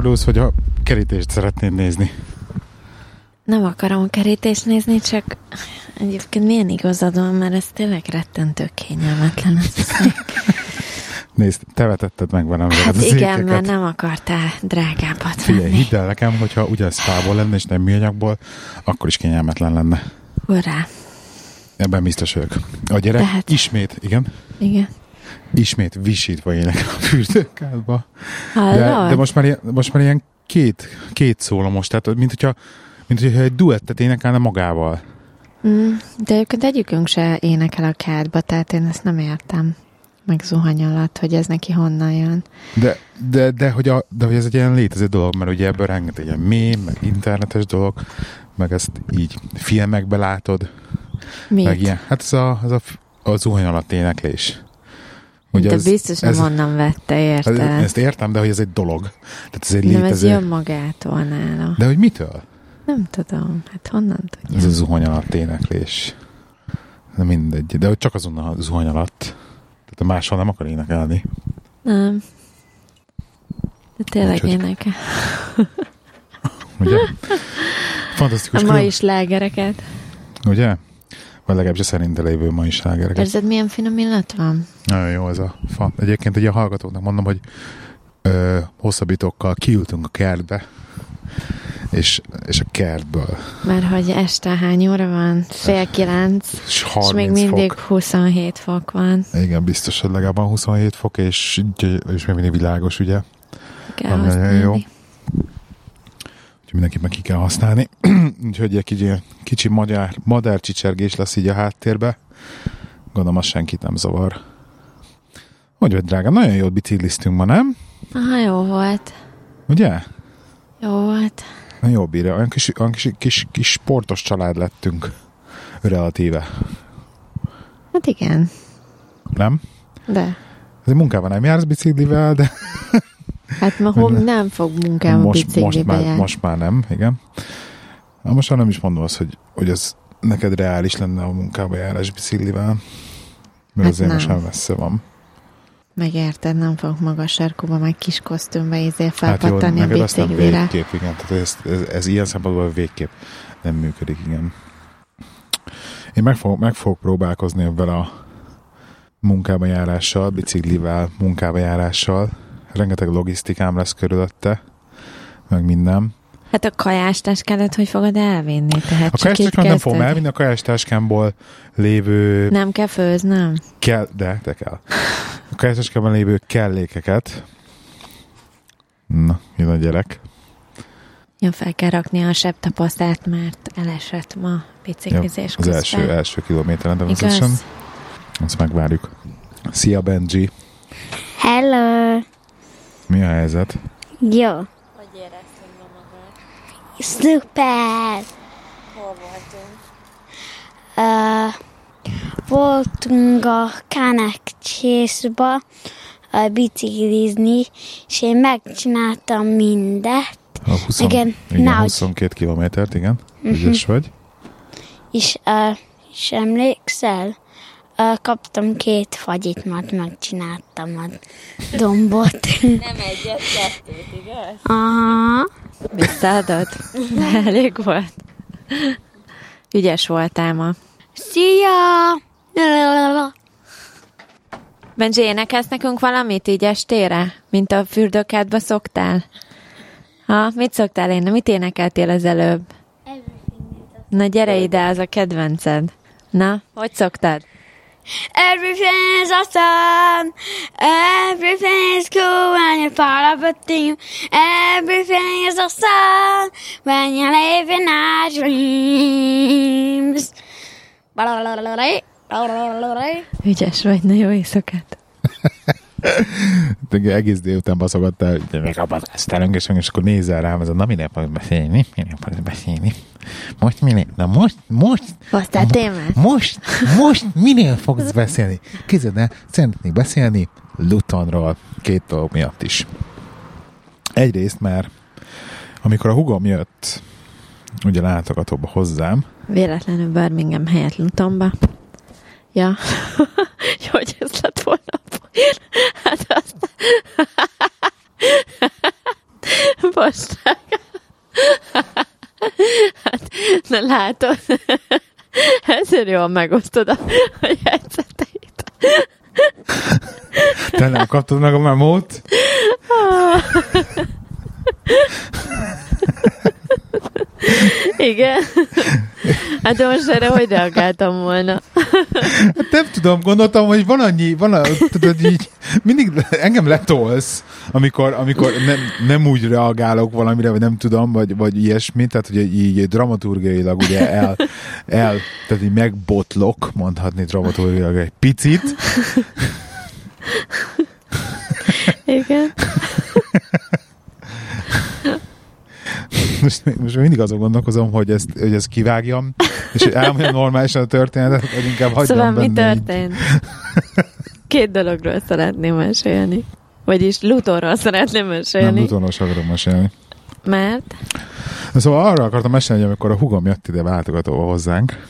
fordulsz, vagy a kerítést szeretnéd nézni? Nem akarom a kerítést nézni, csak egyébként milyen igazad van, mert ez tényleg rettentő kényelmetlen. Nézd, te vetetted meg velem hát az igen, ékeket. mert nem akartál drágábbat Figyelj, venni. hidd el nekem, hogyha ugyanez fából lenne, és nem műanyagból, akkor is kényelmetlen lenne. Urrá. Ebben biztos vagyok. A gyerek Tehát- ismét, igen, Igen. Ismét visítva énekel a fürdőkádba. De, de most, már ilyen, most már ilyen két, két szólamos, tehát mint hogyha, mint hogyha egy duettet énekelne magával. Mm, de egyébként egyikünk se énekel a kádba, tehát én ezt nem értem. Meg zuhany alatt, hogy ez neki honnan jön. De, de, de, hogy a, de hogy ez egy ilyen létező dolog, mert ugye ebből rengeteg ilyen mém, meg internetes dolog, meg ezt így filmekbe látod, Mit? meg ilyen. Hát ez a, ez a, a zuhany alatt éneklés. Hogy de ez- biztos nem ez, onnan vette, ez, érted? ezt értem, de hogy ez egy dolog. Tehát ez egy Nem, ez létező... jön magától nála. De hogy mitől? Nem tudom, hát honnan tudja? Ez a zuhany alatt éneklés. De mindegy. De hogy csak azon a zuhany alatt. Tehát a máshol nem akar énekelni. Nem. De tényleg Úgyhogy- énekel. Ugye? Fantasztikus. A mai slágereket. Ugye? Vagy legalábbis a szerinte lévő mai slágereket. Érzed, milyen finom illat van? Nagyon jó ez a fa. Egyébként egy a hallgatóknak mondom, hogy ö, hosszabbítókkal kiültünk a kertbe, és, és a kertből. Mert hogy este hány óra van? Fél kilenc. És És 30 még mindig fok. 27 fok van. Igen, biztos, hogy legalább van 27 fok, és, és még mindig világos, ugye? Kell Ami nagyon jó. Úgyhogy mindenképpen ki kell használni. Úgyhogy egy kicsi, kicsi madár, madárcsicsergés lesz így a háttérbe. Gondolom, az senkit nem zavar. Hogy vagy, drága? Nagyon jót bicikliztünk ma, nem? Aha, jó volt. Ugye? Jó volt. Nagyon jó bírja. Olyan kis, olyan kis, kis, kis sportos család lettünk. Relatíve. Hát igen. Nem? De. Ez munkában nem jársz biciklivel, de Hát ma hol nem fog munkám most, most, biciklibe már, jár. most már nem, igen. Na, most már nem is mondom azt, hogy, hogy ez neked reális lenne a munkába járás biciklivel. Mert Hát azért most nem. már messze van. Megérted, nem fogok magas sarkuba, meg kis kosztümbe izé Hát jó, felpattani a biciklire. végképp, igen. Tehát ez, ez, ez, ilyen szempontból végképp nem működik, igen. Én meg fogok, meg fogok próbálkozni ebben a munkába járással, biciklivel, munkába járással. Rengeteg logisztikám lesz körülötte, meg minden. Hát a kajástáskádat hogy fogod elvinni? Tehát A csak itt kajástáskám nem fogom elvinni, a kajástáskámból lévő Nem kell főznöm? kell, de, de kell. A kajástáskámban lévő kellékeket. Na, jön a gyerek. Ja, fel kell rakni a sebb tapasztalt, mert elesett ma biciklizés az közben. első, első kilométeren természetesen. Igaz? Azt megvárjuk. Szia, Benji! Hello! Mi a helyzet? Jó. Hogy érezted ma magad? Szuper! Hol voltunk? Uh, voltunk a Kanekcsészba uh, biciklizni, és én megcsináltam mindet, A 20, Igen, igen nehogy. 22 kilométert, igen. Ügyes vagy. és, uh, és emlékszel? Kaptam két fagyit, mert megcsináltam a dombot. Nem egyet, kettőt, igaz? Aha. Visszaadod? Elég volt. Ügyes voltál ma. Szia! Benji, énekelsz nekünk valamit így estére? Mint a fürdőkádba szoktál? Ha, mit szoktál én? Mit énekeltél az előbb? Na gyere ide, az a kedvenced. Na, hogy szoktad? Everything is awesome. Everything is cool when you're part of a team. Everything is awesome when you're living our dreams. Ügyes vagy, na jó éjszakát. De egész délután baszogattál, hogy még abban aztán és és akkor nézel rám, ez a, na minél fogsz beszélni, minél fogsz beszélni. Most minél, na most, most, Hoztál témát? most, most minél fogsz beszélni? Képzeld el, szeretnék beszélni Lutonról két dolog miatt is. Egyrészt, mert amikor a hugom jött ugye látogatóba hozzám, Véletlenül Birmingham helyett Lutonba. Ja, hogy ez lett volna? Hát azt... posták. Hát, na látod, ezért jól megosztod a, a jegyzeteit. Te nem kaptad meg a memót? Igen. Hát de most erre hogy reagáltam volna? Hát nem tudom, gondoltam, hogy van annyi, van a, tudod, így, mindig engem letolsz, amikor, amikor nem, nem úgy reagálok valamire, vagy nem tudom, vagy, vagy ilyesmi, tehát hogy így, dramaturgiailag ugye el, el, tehát így megbotlok, mondhatni dramaturgiailag egy picit. Igen. most, most mindig azon gondolkozom, hogy ezt, hogy ezt kivágjam, és elmondjam normálisan a történetet, vagy inkább hagyjam Szóval mi benne így. történt? Két dologról szeretném mesélni. Vagyis Lutonról szeretném Nem mesélni. utonos akarom mesélni. Mert? Szóval arra akartam mesélni, hogy amikor a hugom jött ide látogatóba hozzánk,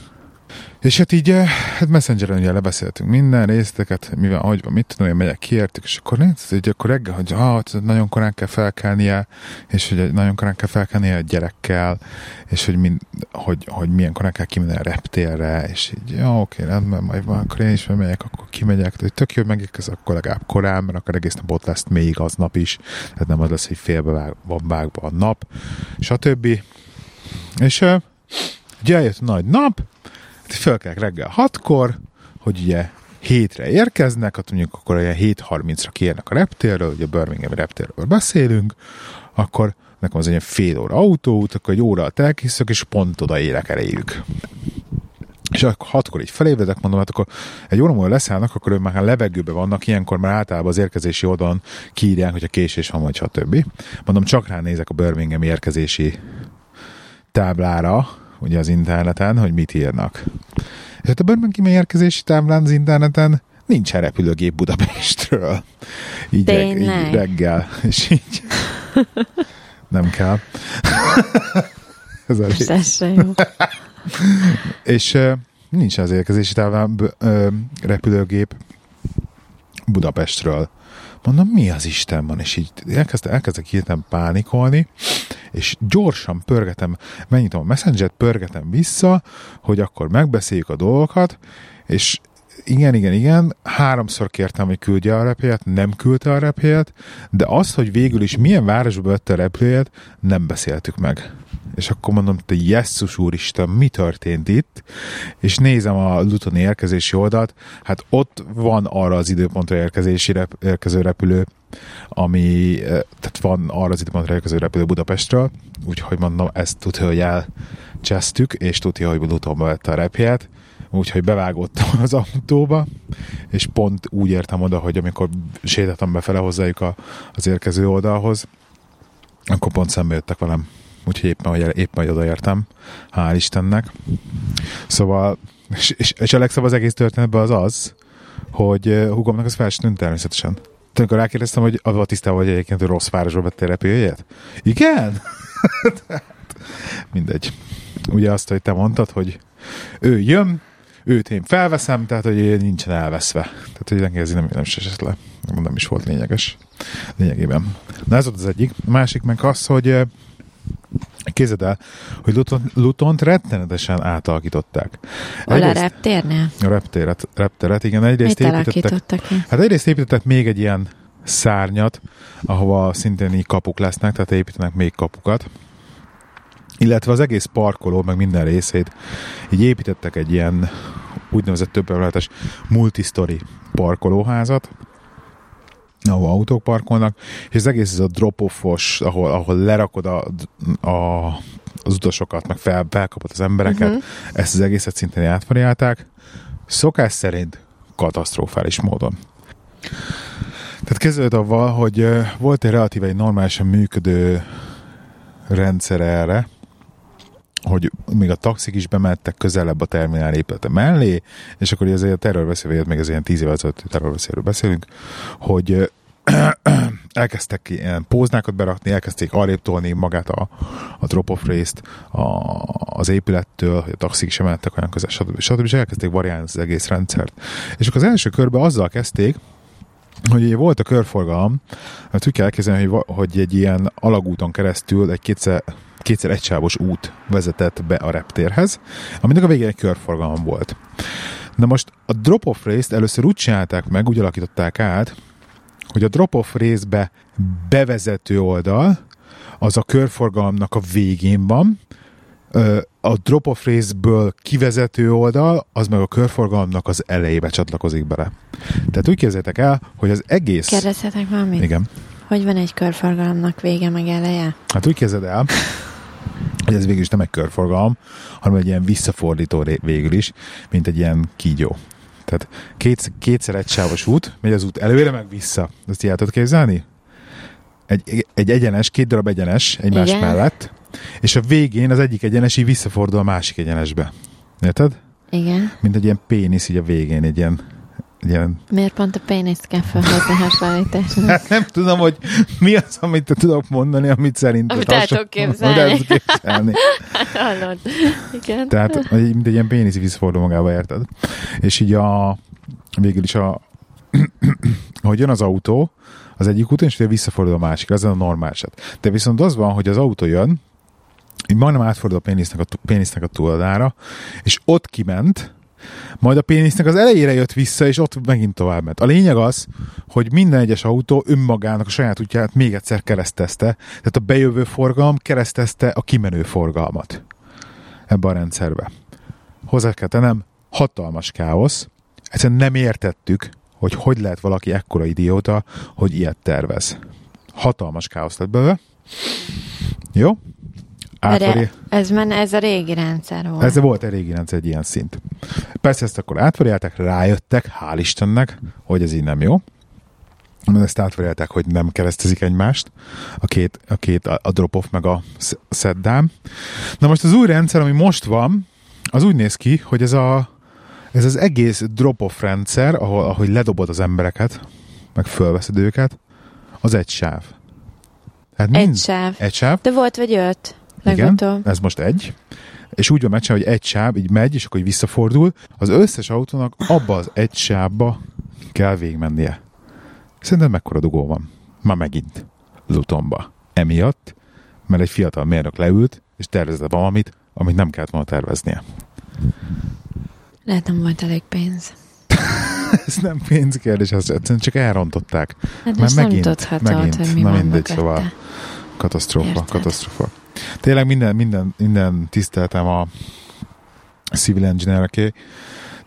és hát így, eh, hát Messengeren ugye lebeszéltünk minden részteket, mivel, ahogy van, mit tudom, én megyek kiértük, és akkor nézd, hogy akkor reggel, hogy ah, nagyon korán kell felkelnie, és hogy nagyon korán kell felkelnie a gyerekkel, és hogy, mind, hogy, hogy milyen korán kell kimenni a reptérre, és így, ja, oké, rendben, majd van, akkor én is megyek, akkor kimegyek, hogy tök jó, megérkezek akkor legalább korán, mert akkor egész nap ott lesz még aznap is, tehát nem az lesz, hogy félbe vág, van vágva a nap, stb. És uh, ugye eljött nagy nap, fölkelek reggel hatkor, hogy ugye hétre érkeznek, hát mondjuk akkor olyan 7.30-ra kiérnek a reptérről, ugye a Birmingham reptérről beszélünk, akkor nekem az egy fél óra autóút, akkor egy óra elkészülök, és pont oda érek eléjük. És akkor hatkor így felébredek, mondom, hát akkor egy óra múlva leszállnak, akkor ők már levegőben vannak, ilyenkor már általában az érkezési oldalon kiírják, hogy a késés van, vagy stb. Mondom, csak ránézek a Birmingham érkezési táblára, ugye az interneten, hogy mit írnak. És hát a Birmingham érkezési táblán az interneten nincs repülőgép Budapestről. Így, reg, így reggel. És így nem kell. Ez a jó. és uh, nincs az érkezési táván uh, repülőgép Budapestről. Mondom, mi az Isten van? És így elkezdte, elkezdek hirtelen pánikolni, és gyorsan pörgetem, megnyitom a messenger pörgetem vissza, hogy akkor megbeszéljük a dolgokat, és igen, igen, igen, háromszor kértem, hogy küldje a repélyet, nem küldte a repélyet, de azt, hogy végül is milyen városba vette a repülőjét, nem beszéltük meg. És akkor mondom, te jesszus úristen, mi történt itt? És nézem a Lutoni érkezési oldalt, hát ott van arra az időpontra érkezési rep, érkező repülő, ami, eh, tehát van arra az időpontra érkező repülő Budapestről, úgyhogy mondom, ezt tudja, hogy elcsesztük, és tudja, hogy Lutonba vette a repjét, úgyhogy bevágottam az autóba, és pont úgy értem oda, hogy amikor sétáltam befele hozzájuk a, az érkező oldalhoz, akkor pont szembe jöttek velem. Úgyhogy éppen, hogy éppen hogy odaértem. Hál' Istennek. Szóval, és, és, a legszebb az egész történetben az az, hogy húgomnak az fel sem természetesen. Tehát amikor rákérdeztem, hogy avval tisztában vagy egyébként, hogy rossz városba vettél repülőjét? Igen? Mindegy. Ugye azt, hogy te mondtad, hogy ő jön, őt én felveszem, tehát hogy nincsen elveszve. Tehát, hogy neki ez nem, nem is esett le. Nem is volt lényeges. Lényegében. Na ez volt az egyik. A másik meg az, hogy Képzeld el, hogy Luton, Lutont rettenetesen átalakították. Hol a Egyrészt- reptérnél? a reptéret, repteret, igen, egyrészt Mit építettek, ki? hát egyrészt építettek még egy ilyen szárnyat, ahova szintén így kapuk lesznek, tehát építenek még kapukat. Illetve az egész parkoló, meg minden részét, így építettek egy ilyen úgynevezett többemeletes multistory parkolóházat, ahol autók parkolnak, és az egész ez a drop-offos, ahol, ahol lerakod a, a, az utasokat, meg fel, felkapod az embereket, uh-huh. ezt az egészet szintén átvariálták. Szokás szerint katasztrofális módon. Tehát kezdődött avval, hogy volt egy relatíve egy normálisan működő rendszer erre, hogy még a taxik is bementek közelebb a terminál épülete mellé, és akkor azért a terrorveszélyről, még az ilyen tíz évvel ezelőtti terrorveszélyről beszélünk, hogy elkezdtek ilyen póznákat berakni, elkezdték arrébb tolni magát a, a drop-off részt a, az épülettől, hogy a taxik sem mentek olyan közel, stb. stb. És elkezdték variálni az egész rendszert. És akkor az első körben azzal kezdték, hogy volt a körforgalom, mert úgy kell elképzelni, hogy, hogy egy ilyen alagúton keresztül egy kétszer, kétszer egysávos út vezetett be a reptérhez, aminek a végén egy körforgalom volt. Na most a drop-off részt először úgy csinálták meg, úgy alakították át, hogy a drop-off részbe bevezető oldal, az a körforgalomnak a végén van, a drop-off részből kivezető oldal, az meg a körforgalomnak az elejébe csatlakozik bele. Tehát úgy képzeljétek el, hogy az egész... Kérdezhetek valamit? Igen. Hogy van egy körforgalomnak vége meg eleje? Hát úgy képzeld el, hogy ez végül is nem egy körforgalom, hanem egy ilyen visszafordító végül is, mint egy ilyen kígyó. Tehát két, kétszer egy sávos út, megy az út előre, meg vissza. Ezt így el tudod képzelni? Egy, egy egyenes, két darab egyenes egymás Igen. mellett, és a végén az egyik egyenes így visszafordul a másik egyenesbe. Érted? Igen. Mint egy ilyen pénisz így a végén, egy ilyen, ilyen Miért pont a péniszt kell felhozni hasonlításnak? Hát nem tudom, hogy mi az, amit te tudok mondani, amit szerint Amit el tudok képzelni. Amit el képzelni. Hallod? Igen. Tehát, mint egy ilyen pénisz visszafordul magába, érted? És így a végül is a hogy jön az autó az egyik úton, és visszafordul a másik, ez a normál eset. De viszont az van, hogy az autó jön, így majdnem átfordul a pénisznek a, pénisznek a túloldára, és ott kiment, majd a pénisznek az elejére jött vissza, és ott megint tovább ment. A lényeg az, hogy minden egyes autó önmagának a saját útját még egyszer keresztezte, tehát a bejövő forgalom keresztezte a kimenő forgalmat ebbe a rendszerbe. Hozzá kell tennem, hatalmas káosz. Egyszerűen nem értettük, hogy hogy lehet valaki ekkora idióta, hogy ilyet tervez. Hatalmas káosz lett belőle. Jó? Átvari... Várjál, ez, men, ez a régi rendszer volt. Ez volt egy régi rendszer, egy ilyen szint. Persze ezt akkor átvariálták, rájöttek, hál' Istennek, hogy ez így nem jó. Mert ezt átvariálták, hogy nem keresztezik egymást, a két, a, két, a a drop-off meg a sz- set down. Na most az új rendszer, ami most van, az úgy néz ki, hogy ez, a, ez az egész drop-off rendszer, ahol, ahogy ledobod az embereket, meg fölveszed őket, az egy sáv. Tehát Egy sáv. Egy sáv. De volt vagy öt? Igen, Legutóbb. ez most egy. És úgy van megcsinálva, hogy egy sáv így megy, és akkor így visszafordul. Az összes autónak abba az egy sávba kell végigmennie. Szerintem mekkora dugó van. Már megint. Lutonba. Emiatt, mert egy fiatal mérnök leült, és tervezett valamit, amit nem kellett volna terveznie. Lehet nem volt elég pénz. Ez nem pénzkérdés, ezt egyszerűen csak elrontották. Hát Már most nem megint, megint. hogy mi Na mindegy, szóval. Katasztrófa, Érted. katasztrófa. Tényleg minden, minden, minden tiszteltem a civil engineer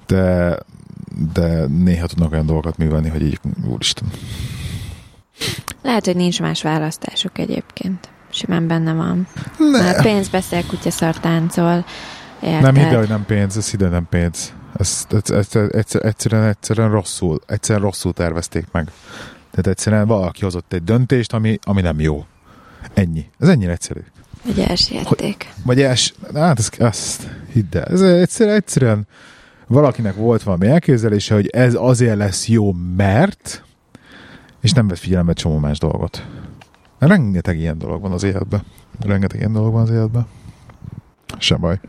de, de néha tudnak olyan dolgokat művelni, hogy így, úristen. Lehet, hogy nincs más választásuk egyébként. Simán benne van. Ne. Már pénz beszél, kutya szar táncol. Érted? Nem ide, hogy nem pénz, ez ide nem pénz. Ez, ez, ez, ez, egyszerűen, egyszerűen rosszul, egyszerűen rosszul tervezték meg. Tehát egyszerűen valaki hozott egy döntést, ami, ami nem jó. Ennyi. Ez ennyire egyszerű. Hogy elsiették. Vagy els, hát ezt, ezt hidd el. Ez egyszerűen, egyszerűen valakinek volt valami elképzelése, hogy ez azért lesz jó, mert és nem vett figyelembe csomó más dolgot. Rengeteg ilyen dolog van az életben. Rengeteg ilyen dolog van az életben. Se baj.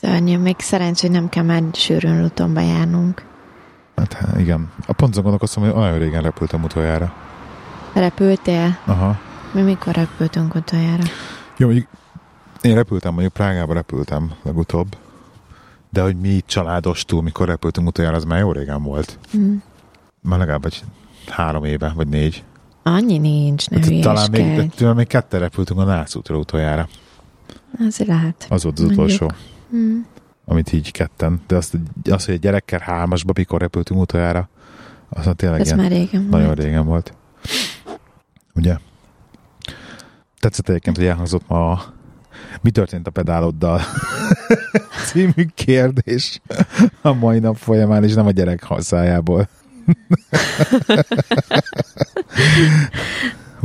Szörnyű, még szerencs, hogy nem kell már sűrűn Lutonba járnunk. Hát hát igen. A pont azon gondolkoztam, hogy olyan régen repültem utoljára. Repültél? Aha. Mi mikor repültünk utoljára? Jó, mondjuk én repültem, mondjuk Prágába repültem legutóbb, de hogy mi családostul, mikor repültünk utoljára, az már jó régen volt. Hm. Már legalább egy három éve, vagy négy. Annyi nincs, ne Hát, talán még, de, talán még ketten repültünk a Nász útra utoljára. Azért lehet. Az volt az Mondjuk. utolsó, Hm. amit így ketten. De azt, azt hogy egy gyerekkel hármasba, mikor repültünk utoljára, az tényleg Ez ilyen már régen nagyon volt. régen volt. Ugye? Tetszett egyébként, hogy elhangzott ma a mi történt a pedáloddal című kérdés a mai nap folyamán, és nem a gyerek haszájából.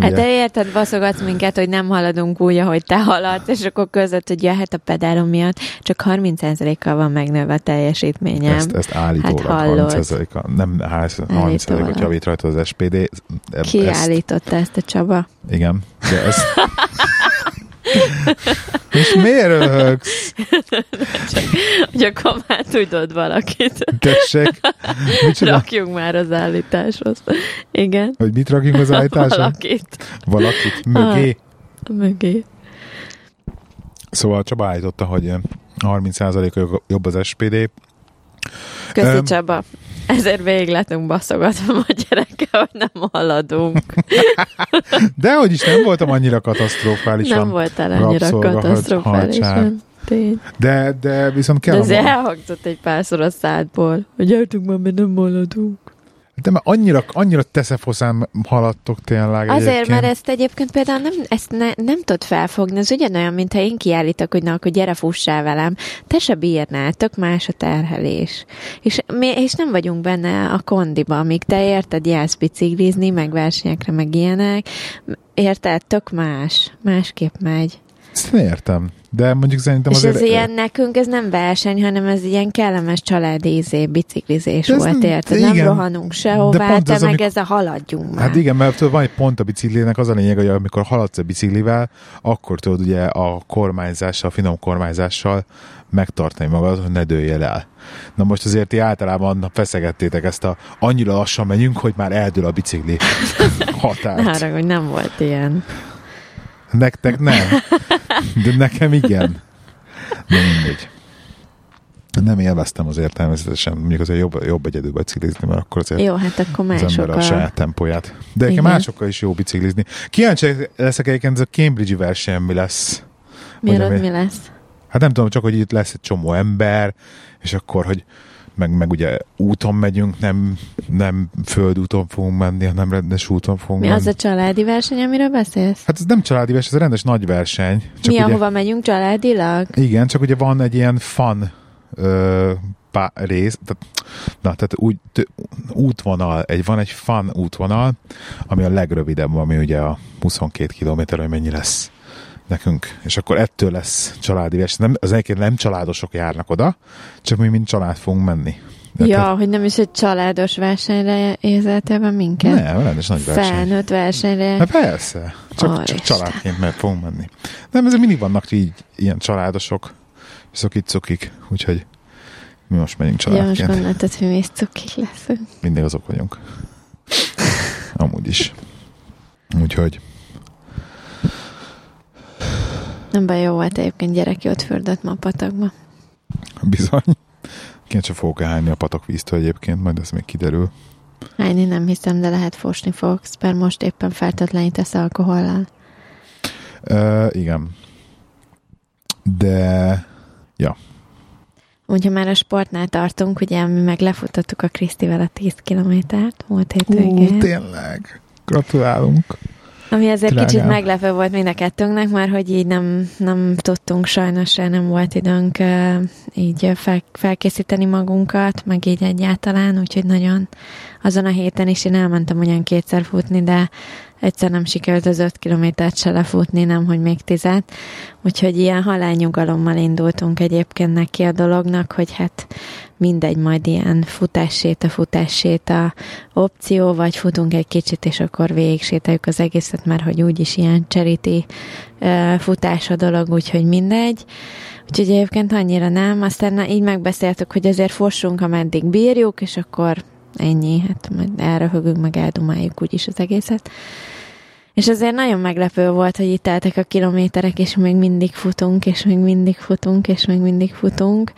Hát te érted, baszogatsz minket, hogy nem haladunk úgy, ahogy te haladsz, és akkor között, hogy ja, hát a pedálom miatt csak 30%-kal van megnőve a teljesítményem. Ezt, ezt állítólag Hát hallod. 30%-a, nem 30%-ot Állítólag. javít rajta az SPD. Ki Ezt- állította ezt a Csaba? Igen, de ezt, És miért röhögsz? Csak, hogy akkor már tudod valakit. Tessék. Micsoda? Rakjunk már az állításhoz. Igen. Hogy mit rakjunk az állításra? Valakit. Valakit mögé. Mögé. Szóval Csaba állította, hogy 30%-a jobb az SPD. Köszi Öm. Csaba. Ezért végig lettünk baszogatva a gyerekkel, hogy nem haladunk. De hogy is nem voltam annyira katasztrofálisan. Nem voltál annyira katasztrofálisan. Tény. De, de viszont kell De maga- elhangzott egy párszor a szádból, hogy gyertünk már, mert nem haladunk. De már annyira, annyira teszefoszán haladtok tényleg Azért, egyébként. mert ezt egyébként például nem, ezt ne, nem tud felfogni. Ez ugyanolyan, mintha én kiállítok, hogy na, akkor gyere, fussál velem. Te se bírnál, tök más a terhelés. És, mi, és nem vagyunk benne a kondiba, amíg te érted, jársz biciklizni, meg versenyekre, meg ilyenek. Érted, tök más. Másképp megy. Ezt nem értem. De mondjuk szerintem És azért... ez ilyen nekünk, ez nem verseny, hanem ez ilyen kellemes családi izé, biciklizés De ez volt, érted? de Nem rohanunk De sehová, pont te az, meg amikor- ez a haladjunk már. Hát igen, mert tudod, van egy pont a biciklinek, az a lényeg, hogy amikor haladsz a biciklivel, akkor tudod ugye a kormányzással, a finom kormányzással megtartani magad, hogy ne dőljél el. Na most azért ti általában feszegettétek ezt a annyira lassan megyünk, hogy már eldől a bicikli határt. Ne haragudj, nem volt ilyen. Nektek nem. De nekem igen. De mindegy. Nem élveztem azért természetesen, mondjuk azért jobb, jobb egyedül biciklizni, mert akkor azért Jó, hát akkor az ember a saját tempóját. De nekem másokkal is jó biciklizni. Kíváncsi leszek egyébként, ez a Cambridge-i verseny mi lesz. Ami- mi lesz? Hát nem tudom, csak hogy itt lesz egy csomó ember, és akkor, hogy meg, meg ugye úton megyünk, nem, nem földúton fogunk menni, hanem rendes úton fogunk Mi menni. az a családi verseny, amiről beszélsz? Hát ez nem családi verseny, ez rendes nagy verseny. Csak Mi, ugye, ahova megyünk családilag? Igen, csak ugye van egy ilyen fun ö, pá, rész, tehát, na, tehát úgy, t- útvonal, egy, van egy fun útvonal, ami a legrövidebb, ami ugye a 22 kilométer, hogy mennyi lesz nekünk, és akkor ettől lesz családi verseny. Nem, az egyébként nem családosok járnak oda, csak mi mind család fogunk menni. De ja, tehát- hogy nem is egy családos versenyre érzeltél be minket? Nem, rendes nagy verseny. Felnőtt versenyre. Hát persze, csak, csak Úristen. családként meg fogunk menni. Nem, ezek mindig vannak így ilyen családosok, szokik-cukik, úgyhogy mi most megyünk Ja, most családként. gondoltad, hogy mi is cukik leszünk. Mindig azok vagyunk. Amúgy is. Úgyhogy Nem baj, jó volt egyébként gyerek, ott fürdött ma a patakba. bizony. Kéne csak fogok elhányni a patakvíztől egyébként, majd ez még kiderül. Hányni nem hiszem, de lehet fosni fogsz, mert most éppen fertőtlenítesz alkohollal. Uh, igen. De Úgyhogy már a sportnál tartunk, ugye mi meg lefutottuk a Krisztivel a 10 kilométert múlt Ú, hétvégén. tényleg. Gratulálunk. Ami azért Drágám. kicsit meglepő volt mind a kettőnknek, mert hogy így nem, nem tudtunk sajnos, nem volt időnk így fel, felkészíteni magunkat, meg így egyáltalán, úgyhogy nagyon azon a héten is én elmentem ugyan kétszer futni, de egyszer nem sikerült az öt kilométert se lefutni, nem, hogy még tizet. Úgyhogy ilyen halálnyugalommal indultunk egyébként neki a dolognak, hogy hát mindegy, majd ilyen futásséta, futásséta opció, vagy futunk egy kicsit, és akkor végig sétáljuk az egészet, mert hogy úgyis ilyen ö, futás a dolog, úgyhogy mindegy. Úgyhogy egyébként annyira nem, aztán na, így megbeszéltük, hogy azért fossunk, ameddig bírjuk, és akkor ennyi, hát majd elröhögünk, meg eldumáljuk úgyis az egészet. És azért nagyon meglepő volt, hogy itt teltek a kilométerek, és még mindig futunk, és még mindig futunk, és még mindig futunk.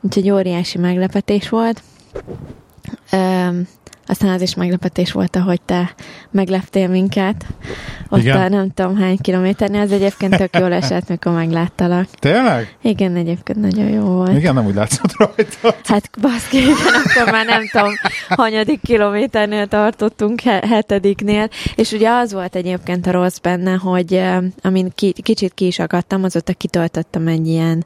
Úgyhogy óriási meglepetés volt. Aztán az is meglepetés volt, ahogy te megleptél minket. Ott Igen. a nem tudom hány kilométernél, az egyébként tök jól esett, mikor megláttalak. Tényleg? Igen, egyébként nagyon jó volt. Igen, nem úgy látszott rajta. Hát baszki, igen, akkor már nem tudom, hanyadik kilométernél tartottunk, he- hetediknél, és ugye az volt egyébként a rossz benne, hogy amin ki, kicsit ki is akadtam, azóta kitöltöttem egy ilyen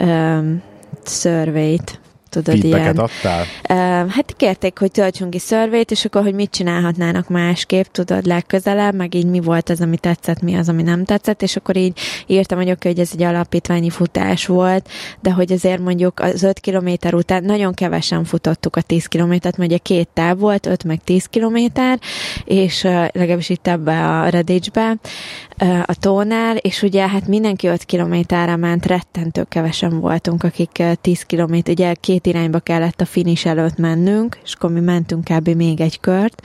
um, survey-t, tudod, ilyen. adtál? Uh, hát kérték, hogy töltsünk ki szörvét, és akkor, hogy mit csinálhatnának másképp, tudod, legközelebb, meg így mi volt az, ami tetszett, mi az, ami nem tetszett, és akkor így írtam, hogy oké, hogy ez egy alapítványi futás volt, de hogy azért mondjuk az 5 kilométer után nagyon kevesen futottuk a 10 kilométert, mert ugye két táv volt, 5 meg 10 kilométer, és uh, legalábbis itt ebbe a Redicsbe, a tónál, és ugye hát mindenki 5 kilométerre ment, rettentő kevesen voltunk, akik 10 kilométer, ugye két irányba kellett a finish előtt mennünk, és akkor mi mentünk kb. még egy kört,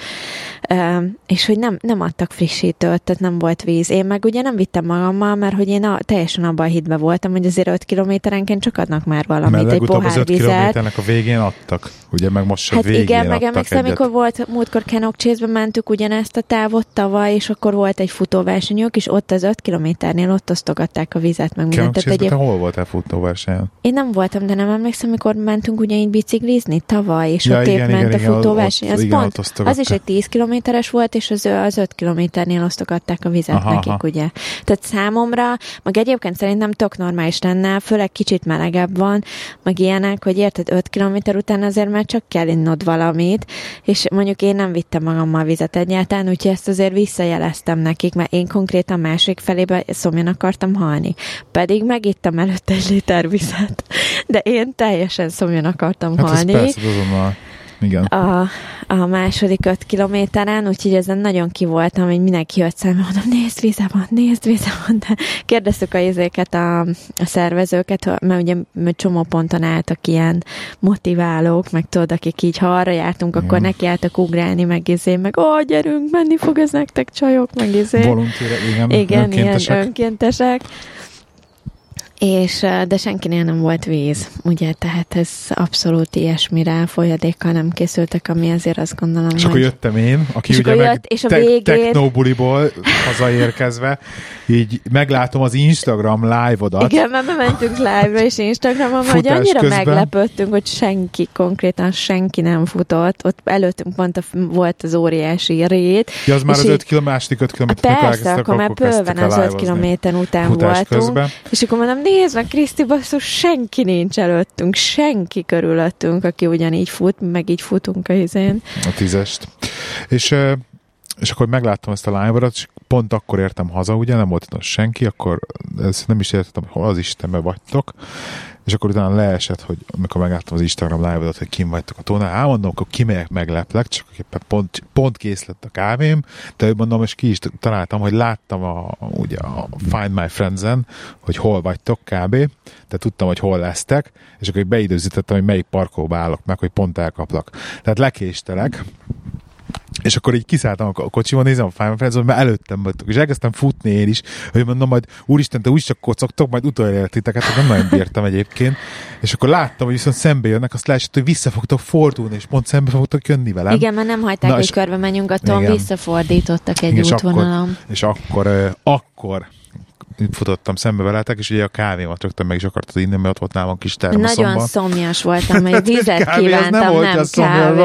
és hogy nem, nem adtak frissítőt, tehát nem volt víz. Én meg ugye nem vittem magammal, mert hogy én a, teljesen abban a hitben voltam, hogy azért 5 kilométerenként csak adnak már valamit, mert egy pohár az 5 vizet. kilométernek a végén adtak, ugye meg most hát végén igen, meg emlékszem, amikor volt, múltkor Kenok chase mentük ugyanezt a távot tavaly, és akkor volt egy futóversenyük, és ott az 5 kilométernél ott osztogatták a vizet, meg mindent. Egyéb... te hol voltál futóversenyen? Én nem voltam, de nem emlékszem, amikor mentünk ugye így biciklizni tavaly, és ja, ott igen, épp igen, ment igen, a futóverseny. Az, igen, pont, az is egy 10 kilométeres volt, és az, az 5 kilométernél osztogatták a vizet aha, nekik, aha. ugye. Tehát számomra, meg egyébként szerintem tök normális lenne, főleg kicsit melegebb van, meg ilyenek, hogy érted, 5 kilométer után azért már csak kell innod valamit, és mondjuk én nem vittem magammal vizet egyáltalán, úgyhogy ezt azért visszajeleztem nekik, mert én konkrétan másik felébe szomjan akartam halni. Pedig megittem előtte egy liter vizet, de én teljesen szomjan akartam hát halni. Ez persze, azonnal. Igen. A, a második öt kilométeren, úgyhogy ezen nagyon ki voltam, hogy mindenki jött szembe, mondom, nézd, víze van, nézd, víze van, de kérdeztük a izéket, a, a szervezőket, mert ugye csomó ponton álltak ilyen motiválók, meg tudod, akik így, ha arra jártunk, akkor Igen. nekiálltak ugrálni, meg izé, meg ó, gyerünk, menni fog ez nektek csajok, meg izé. Voluntér, igen, igen, önkéntesek. ilyen önkéntesek és, de senkinél nem volt víz, ugye, tehát ez abszolút ilyesmire folyadékkal nem készültek, ami azért azt gondolom, És hogy... akkor jöttem én, aki és ugye meg jött, és a te- végén... technobuliból hazaérkezve, így meglátom az Instagram live-odat. Igen, mert mentünk live-ra és Instagramon, hogy annyira közben. meglepődtünk, hogy senki, konkrétan senki nem futott. Ott előttünk pont a, volt az óriási rét. Ja, az már az 5 km, második 5 km. Persze, akkor már bőven az 5 kilométer után voltunk. Közben. És akkor mondom, nézd meg, Kriszti, basszus, senki nincs előttünk, senki körülöttünk, aki ugyanígy fut, meg így futunk a izén. A tízest. És és akkor megláttam ezt a live és pont akkor értem haza, ugye nem volt senki, akkor ezt nem is értettem, hogy hol az Istenbe vagytok, és akkor utána leesett, hogy amikor megláttam az Instagram live hogy kim vagytok a tónál, elmondom, akkor kimegyek megleplek, csak éppen pont, pont kész lett a kávém, de mondom, és ki is találtam, hogy láttam a, ugye a Find My Friends-en, hogy hol vagytok kb. De tudtam, hogy hol lesztek, és akkor beidőzítettem, hogy melyik parkolóba állok meg, hogy pont elkaplak. Tehát lekéstelek, és akkor így kiszálltam a kocsiban, nézem a Final Fantasy, mert előttem voltok, és elkezdtem futni én is, hogy mondom, majd úristen, te úgy csak kocogtok, majd utoljára titeket, nem nagyon bírtam egyébként. És akkor láttam, hogy viszont szembe jönnek, azt leesett, hogy vissza fogtok fordulni, és pont szembe fogtok jönni velem. Igen, mert nem hagyták, Na, hogy körbe menjünk, a Tom visszafordítottak egy igen, útvonalon. És akkor, és akkor, akkor futottam szembe veletek, és ugye a kávémat rögtön meg is akartad inni, mert ott volt nálam kis termoszomban. Nagyon szomjas voltam, hogy vizet kávé, kívántam, nem, volt nem kávé.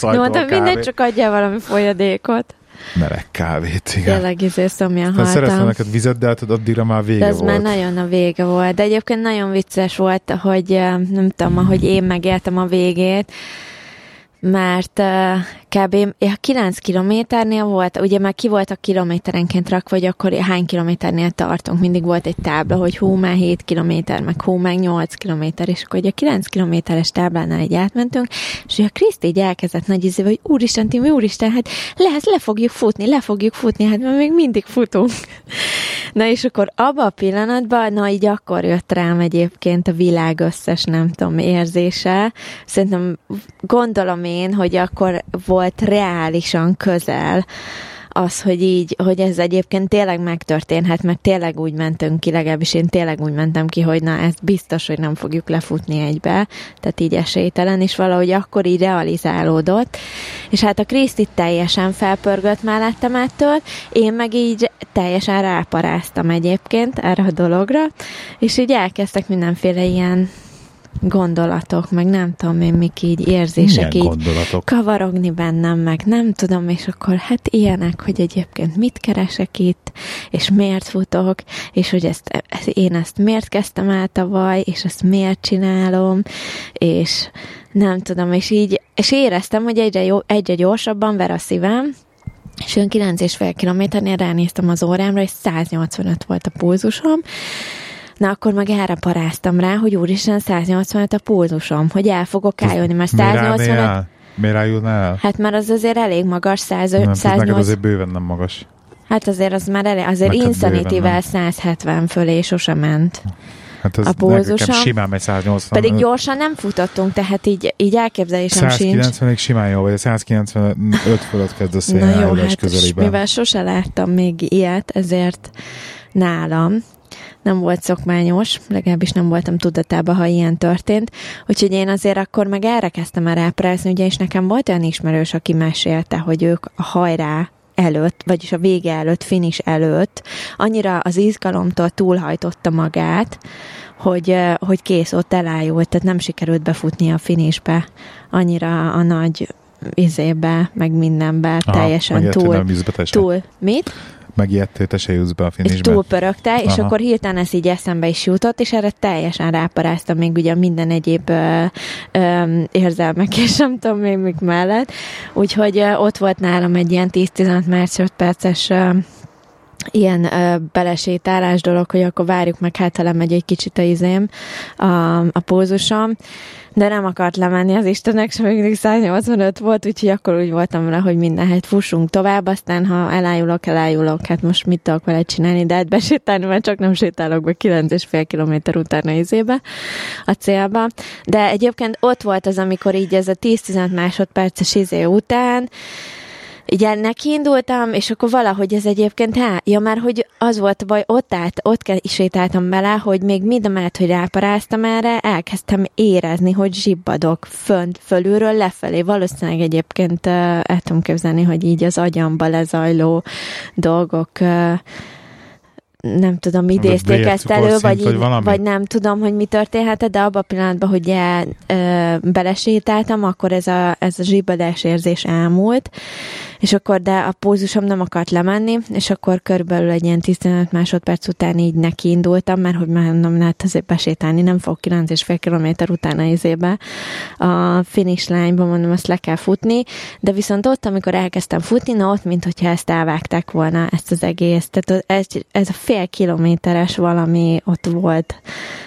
De mondtam, mindegy, csak adja valami folyadékot. Meleg kávét, igen. Tényleg izé szomjan haltam. Szeretném neked vizet, de hát addigra már vége de ez volt. már nagyon a vége volt. De egyébként nagyon vicces volt, hogy nem tudom, ahogy én megéltem a végét, mert uh, kb. Ja, 9 kilométernél volt, ugye már ki a kilométerenként rakva, hogy akkor hány kilométernél tartunk. Mindig volt egy tábla, hogy hú, már 7 kilométer, meg hú, meg 8 kilométer, és akkor ugye a 9 kilométeres táblánál egy átmentünk, és a Kriszt így elkezdett nagy izébe, hogy úristen, Timi, úristen, hát lehet, le fogjuk futni, le fogjuk futni, hát mert még mindig futunk. na és akkor abban a pillanatban, na így akkor jött rám egyébként a világ összes, nem tudom, érzése. Szerintem gondolom én, hogy akkor volt reálisan közel az, hogy így, hogy ez egyébként tényleg megtörténhet, mert tényleg úgy mentünk ki, legalábbis én tényleg úgy mentem ki, hogy na, ez biztos, hogy nem fogjuk lefutni egybe, tehát így esélytelen, és valahogy akkor így realizálódott, és hát a Krisztit teljesen felpörgött mellettem ettől, én meg így teljesen ráparáztam egyébként erre a dologra, és így elkezdtek mindenféle ilyen gondolatok, meg nem tudom én, mik így érzések Milyen így gondolatok? kavarogni bennem, meg nem tudom, és akkor hát ilyenek, hogy egyébként mit keresek itt, és miért futok, és hogy ezt, én ezt miért kezdtem el tavaly, és ezt miért csinálom, és nem tudom, és így, és éreztem, hogy egyre, jó, egyre gyorsabban ver a szívem, és olyan 9,5 kilométernél ránéztem az órámra, és 185 volt a pulzusom, Na akkor meg erre paráztam rá, hogy úristen 185 a pulzusom, hogy el fogok állni, mert 185... El? Miért eljutnál el? Hát mert az azért elég magas, 100, nem, 108... neked azért bőven nem magas. Hát azért az már elég, azért Neked Insanity-vel 170 fölé sosem ment. Hát ez A pulzusom. simán megy 180. Pedig gyorsan nem futottunk, tehát így, így elképzelésem sincs. 190-ig simán jó, vagy a 195 fölött kezd a Na jó, hát közelében. mivel sose láttam még ilyet, ezért nálam nem volt szokmányos, legalábbis nem voltam tudatában, ha ilyen történt. Úgyhogy én azért akkor meg erre kezdtem el ráprázni, ugyanis nekem volt olyan ismerős, aki mesélte, hogy ők a hajrá előtt, vagyis a vége előtt, finish előtt, annyira az izgalomtól túlhajtotta magát, hogy, hogy kész, ott elájult, tehát nem sikerült befutni a finishbe. Annyira a nagy izébe, meg mindenbe, Aha, teljesen túl, nem bízsz be, te se. túl, mit? Megijedtél, te se jutsz be a és finishbe. túlpörögte, és akkor hirtelen ez így eszembe is jutott, és erre teljesen ráparáztam még ugye minden egyéb ö, ö, érzelmek, és nem tudom még mik mellett. Úgyhogy ö, ott volt nálam egy ilyen 10-15 másodperces ö, ilyen ö, belesétálás dolog, hogy akkor várjuk meg, hát ha lemegy egy kicsit a izém, a, a pózusom, de nem akart lemenni az Istennek, sem mindig 185 volt, úgyhogy akkor úgy voltam vele, hogy minden hát fussunk tovább, aztán ha elájulok, elájulok, hát most mit tudok vele csinálni, de hát besétálni, mert csak nem sétálok be 9,5 kilométer utána izébe a célba. De egyébként ott volt az, amikor így ez a 10-15 másodperces izé után, így neki indultam, és akkor valahogy ez egyébként, há, ja már, hogy az volt a baj, ott állt, ott sétáltam bele, hogy még mindemellett, hogy ráparáztam erre, elkezdtem érezni, hogy zsibbadok fönt, fölülről lefelé. Valószínűleg egyébként uh, el tudom képzelni, hogy így az agyamba lezajló dolgok uh, nem tudom, idézték vércukorszint, ezt elő, vagy, vagy így, vagy nem tudom, hogy mi történhetett, de abban a pillanatban, hogy el, ö, belesétáltam, akkor ez a, ez a zsibbadás érzés elmúlt, és akkor, de a pózusom nem akart lemenni, és akkor körülbelül egy ilyen 15 másodperc után így nekiindultam, mert hogy már nem lehet azért besétálni, nem fog 9,5 kilométer utána izébe. A finish line-ba, mondom, azt le kell futni, de viszont ott, amikor elkezdtem futni, na ott, mint hogyha ezt elvágták volna, ezt az egész, tehát ez, ez a fél kilométeres valami ott volt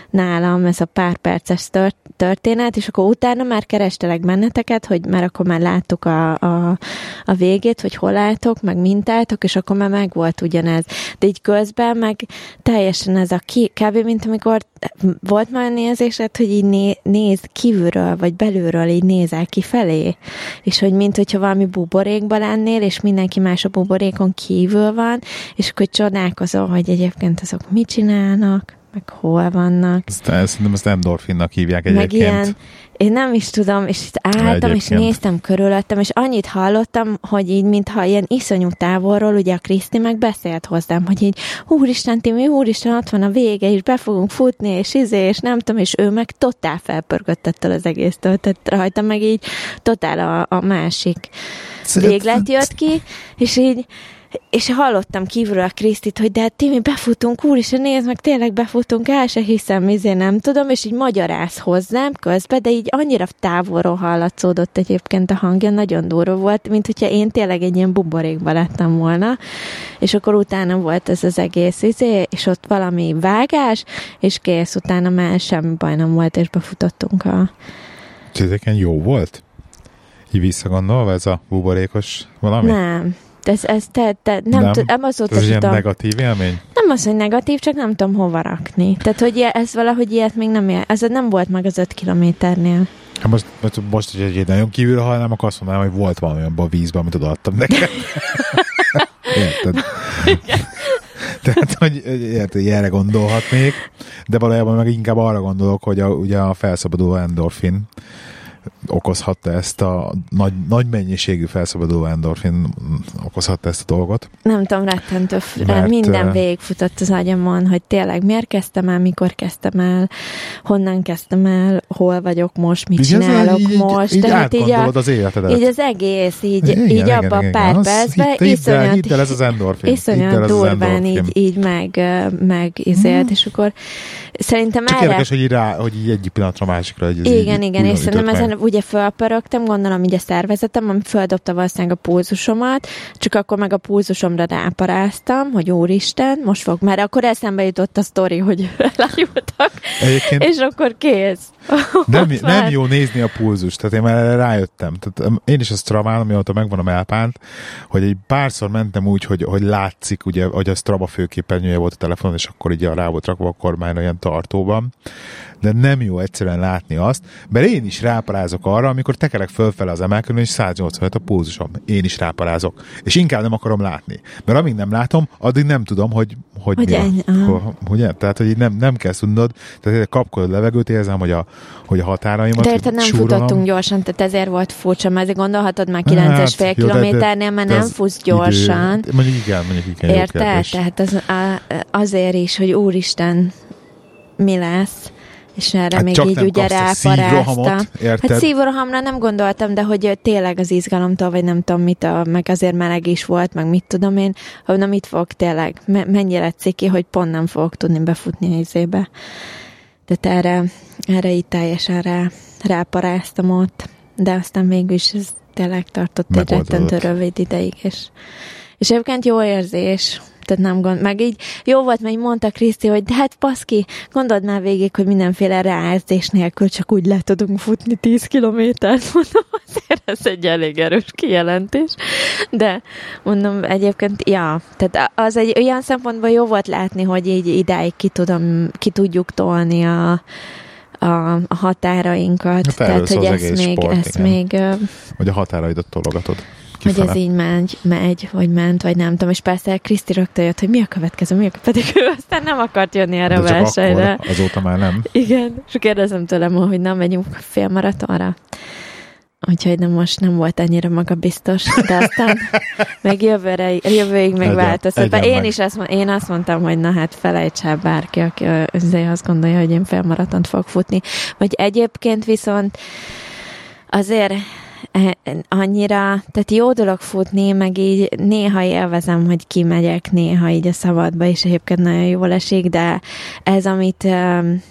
nálam, ez a pár perces tört, történet, és akkor utána már kerestelek benneteket, hogy már akkor már láttuk a, a, a végét, hogy hol álltok, meg mint álltok, és akkor már meg volt ugyanez. De így közben meg teljesen ez a ki, kb. mint amikor volt már olyan érzésed, hogy így né, néz kívülről, vagy belülről így nézel kifelé, és hogy mint hogyha valami buborékban lennél, és mindenki más a buborékon kívül van, és akkor csodálkozol, hogy egyébként azok mit csinálnak, meg hol vannak. Ezt, ezt, szerintem ezt endorfinnak hívják Meg egyébként. ilyen, én nem is tudom, és itt álltam, és néztem körülöttem, és annyit hallottam, hogy így, mintha ilyen iszonyú távolról, ugye a Kriszti meg beszélt hozzám, hogy így, úristen, Timi, úristen, ott van a vége, és be fogunk futni, és izé, és nem tudom, és ő meg totál felpörgött ettől az egésztől, tehát rajta meg így totál a, a másik véglet jött ki, és így és hallottam kívülről a Krisztit, hogy de hát Timi, befutunk, úristen, nézd meg, tényleg befutunk, el se hiszem, izé nem tudom, és így magyaráz hozzám közben, de így annyira távolról hallatszódott egyébként a hangja, nagyon durva volt, mint hogyha én tényleg egy ilyen buborékba lettem volna, és akkor utána volt ez az egész izé, és ott valami vágás, és kész, utána már semmi baj nem volt, és befutottunk a... Ezeken jó volt? Így visszagondolva ez a buborékos valami? Nem. Ez, ez te, te, nem, Nem? nem. nem azóta Ez ilyen tudom. negatív élmény? Nem az, hogy negatív, csak nem tudom hova rakni. Tehát, hogy ilyen- ez valahogy ilyet még nem él. Ez nem volt meg az öt kilométernél. Hát most, most, most hogy egy nagyon kívül hallnám, akkor azt mondanám, hogy volt valami abban a vízben, amit odaadtam neked. Érted? Tehát, hogy érted, erre gondolhatnék, de valójában meg inkább arra gondolok, hogy a, ugye a felszabaduló endorfin okozhatta ezt a nagy, nagy mennyiségű felszabaduló endorfin okozhatta ezt a dolgot. Nem tudom, rettentő, Mert, minden végigfutott az agyamon, hogy tényleg miért kezdtem el, mikor kezdtem el, honnan kezdtem el, hol vagyok most, mit igen, csinálok így, most. Így, Tehát így, a, az életedet. Így az egész, így, igen, így igen, abban a pár percben, iszonyat, hidd el ez az endorfin. Iszonyat durván így, így meg, meg izélt, hmm. és akkor szerintem Csak erre... érdekes, hogy így, rá, hogy így egyik pillanatra másikra. Hogy igen, így, igen, és szerintem ezen ugye fölpörögtem, gondolom így a szervezetem, ami földobta valószínűleg a pulzusomat, csak akkor meg a pulzusomra ráparáztam, hogy úristen, most fog, mert akkor eszembe jutott a sztori, hogy elájultak, és akkor kész. Nem, nem jó nézni a pulzus, tehát én már erre rájöttem. Tehát én is azt traválom, mióta megvan a melpánt, hogy egy párszor mentem úgy, hogy, hogy látszik, ugye, hogy a Strava főképernyője volt a telefonon, és akkor így rá volt rakva a kormányra ilyen tartóban de nem jó egyszerűen látni azt, mert én is ráparázok arra, amikor tekerek fölfele az emelkedőn, és 185 a pulzusom. Én is ráparázok. És inkább nem akarom látni. Mert amíg nem látom, addig nem tudom, hogy, hogy, hogy mi ennyi, a, ugye? Tehát, hogy nem, nem kell tudnod, tehát kapkodod levegőt, érzem, hogy a, hogy a határaimat De érted, nem súrolom. futottunk gyorsan, tehát ezért volt furcsa, mert gondolhatod már 9,5 hát, kilométernél, mert nem fusz gyorsan. Idő, mondjuk igen, mondjuk igen. Érted? Tehát az, azért is, hogy úristen, mi lesz és erre hát még így ugye ráparázta. Hát szívrohamra nem gondoltam, de hogy tényleg az izgalomtól, vagy nem tudom mit, a, meg azért meleg is volt, meg mit tudom én, hogy na mit fog tényleg, mennyire ciki, hogy pont nem fogok tudni befutni a izébe. De erre, erre így teljesen rá, ráparáztam ott, de aztán végül is ez tényleg tartott egy rettentő rövid ideig, és, és egyébként jó érzés, tehát nem gond, meg így jó volt, mert így mondta Kriszti, hogy de hát paszki, gondold már végig, hogy mindenféle ráérzés nélkül csak úgy le tudunk futni 10 kilométert, mondom, azért ez egy elég erős kijelentés, de mondom, egyébként, ja, tehát az egy olyan szempontból jó volt látni, hogy így idáig ki, tudom, ki tudjuk tolni a, a, a határainkat. Hát tehát, hogy ezt még, sport, ezt még... Hogy a határaidat tologatod. Kifele. Hogy ez így megy, megy, vagy ment, vagy nem tudom, és persze Kriszti rögtön jött, hogy mi a következő, mi a pedig ő aztán nem akart jönni erre a versenyre. Akkor, azóta már nem. Igen, és kérdezem tőlem, hogy nem megyünk félmaratonra. Úgyhogy nem most nem volt annyira magabiztos, de aztán meg jövőre, jövőig meg változott. Én meg. is azt, én azt mondtam, hogy na hát felejts el bárki, aki azt gondolja, hogy én félmaratont fog futni. Vagy egyébként viszont azért annyira, tehát jó dolog futni, meg így néha élvezem, hogy kimegyek néha így a szabadba, és egyébként nagyon jól esik, de ez, amit um,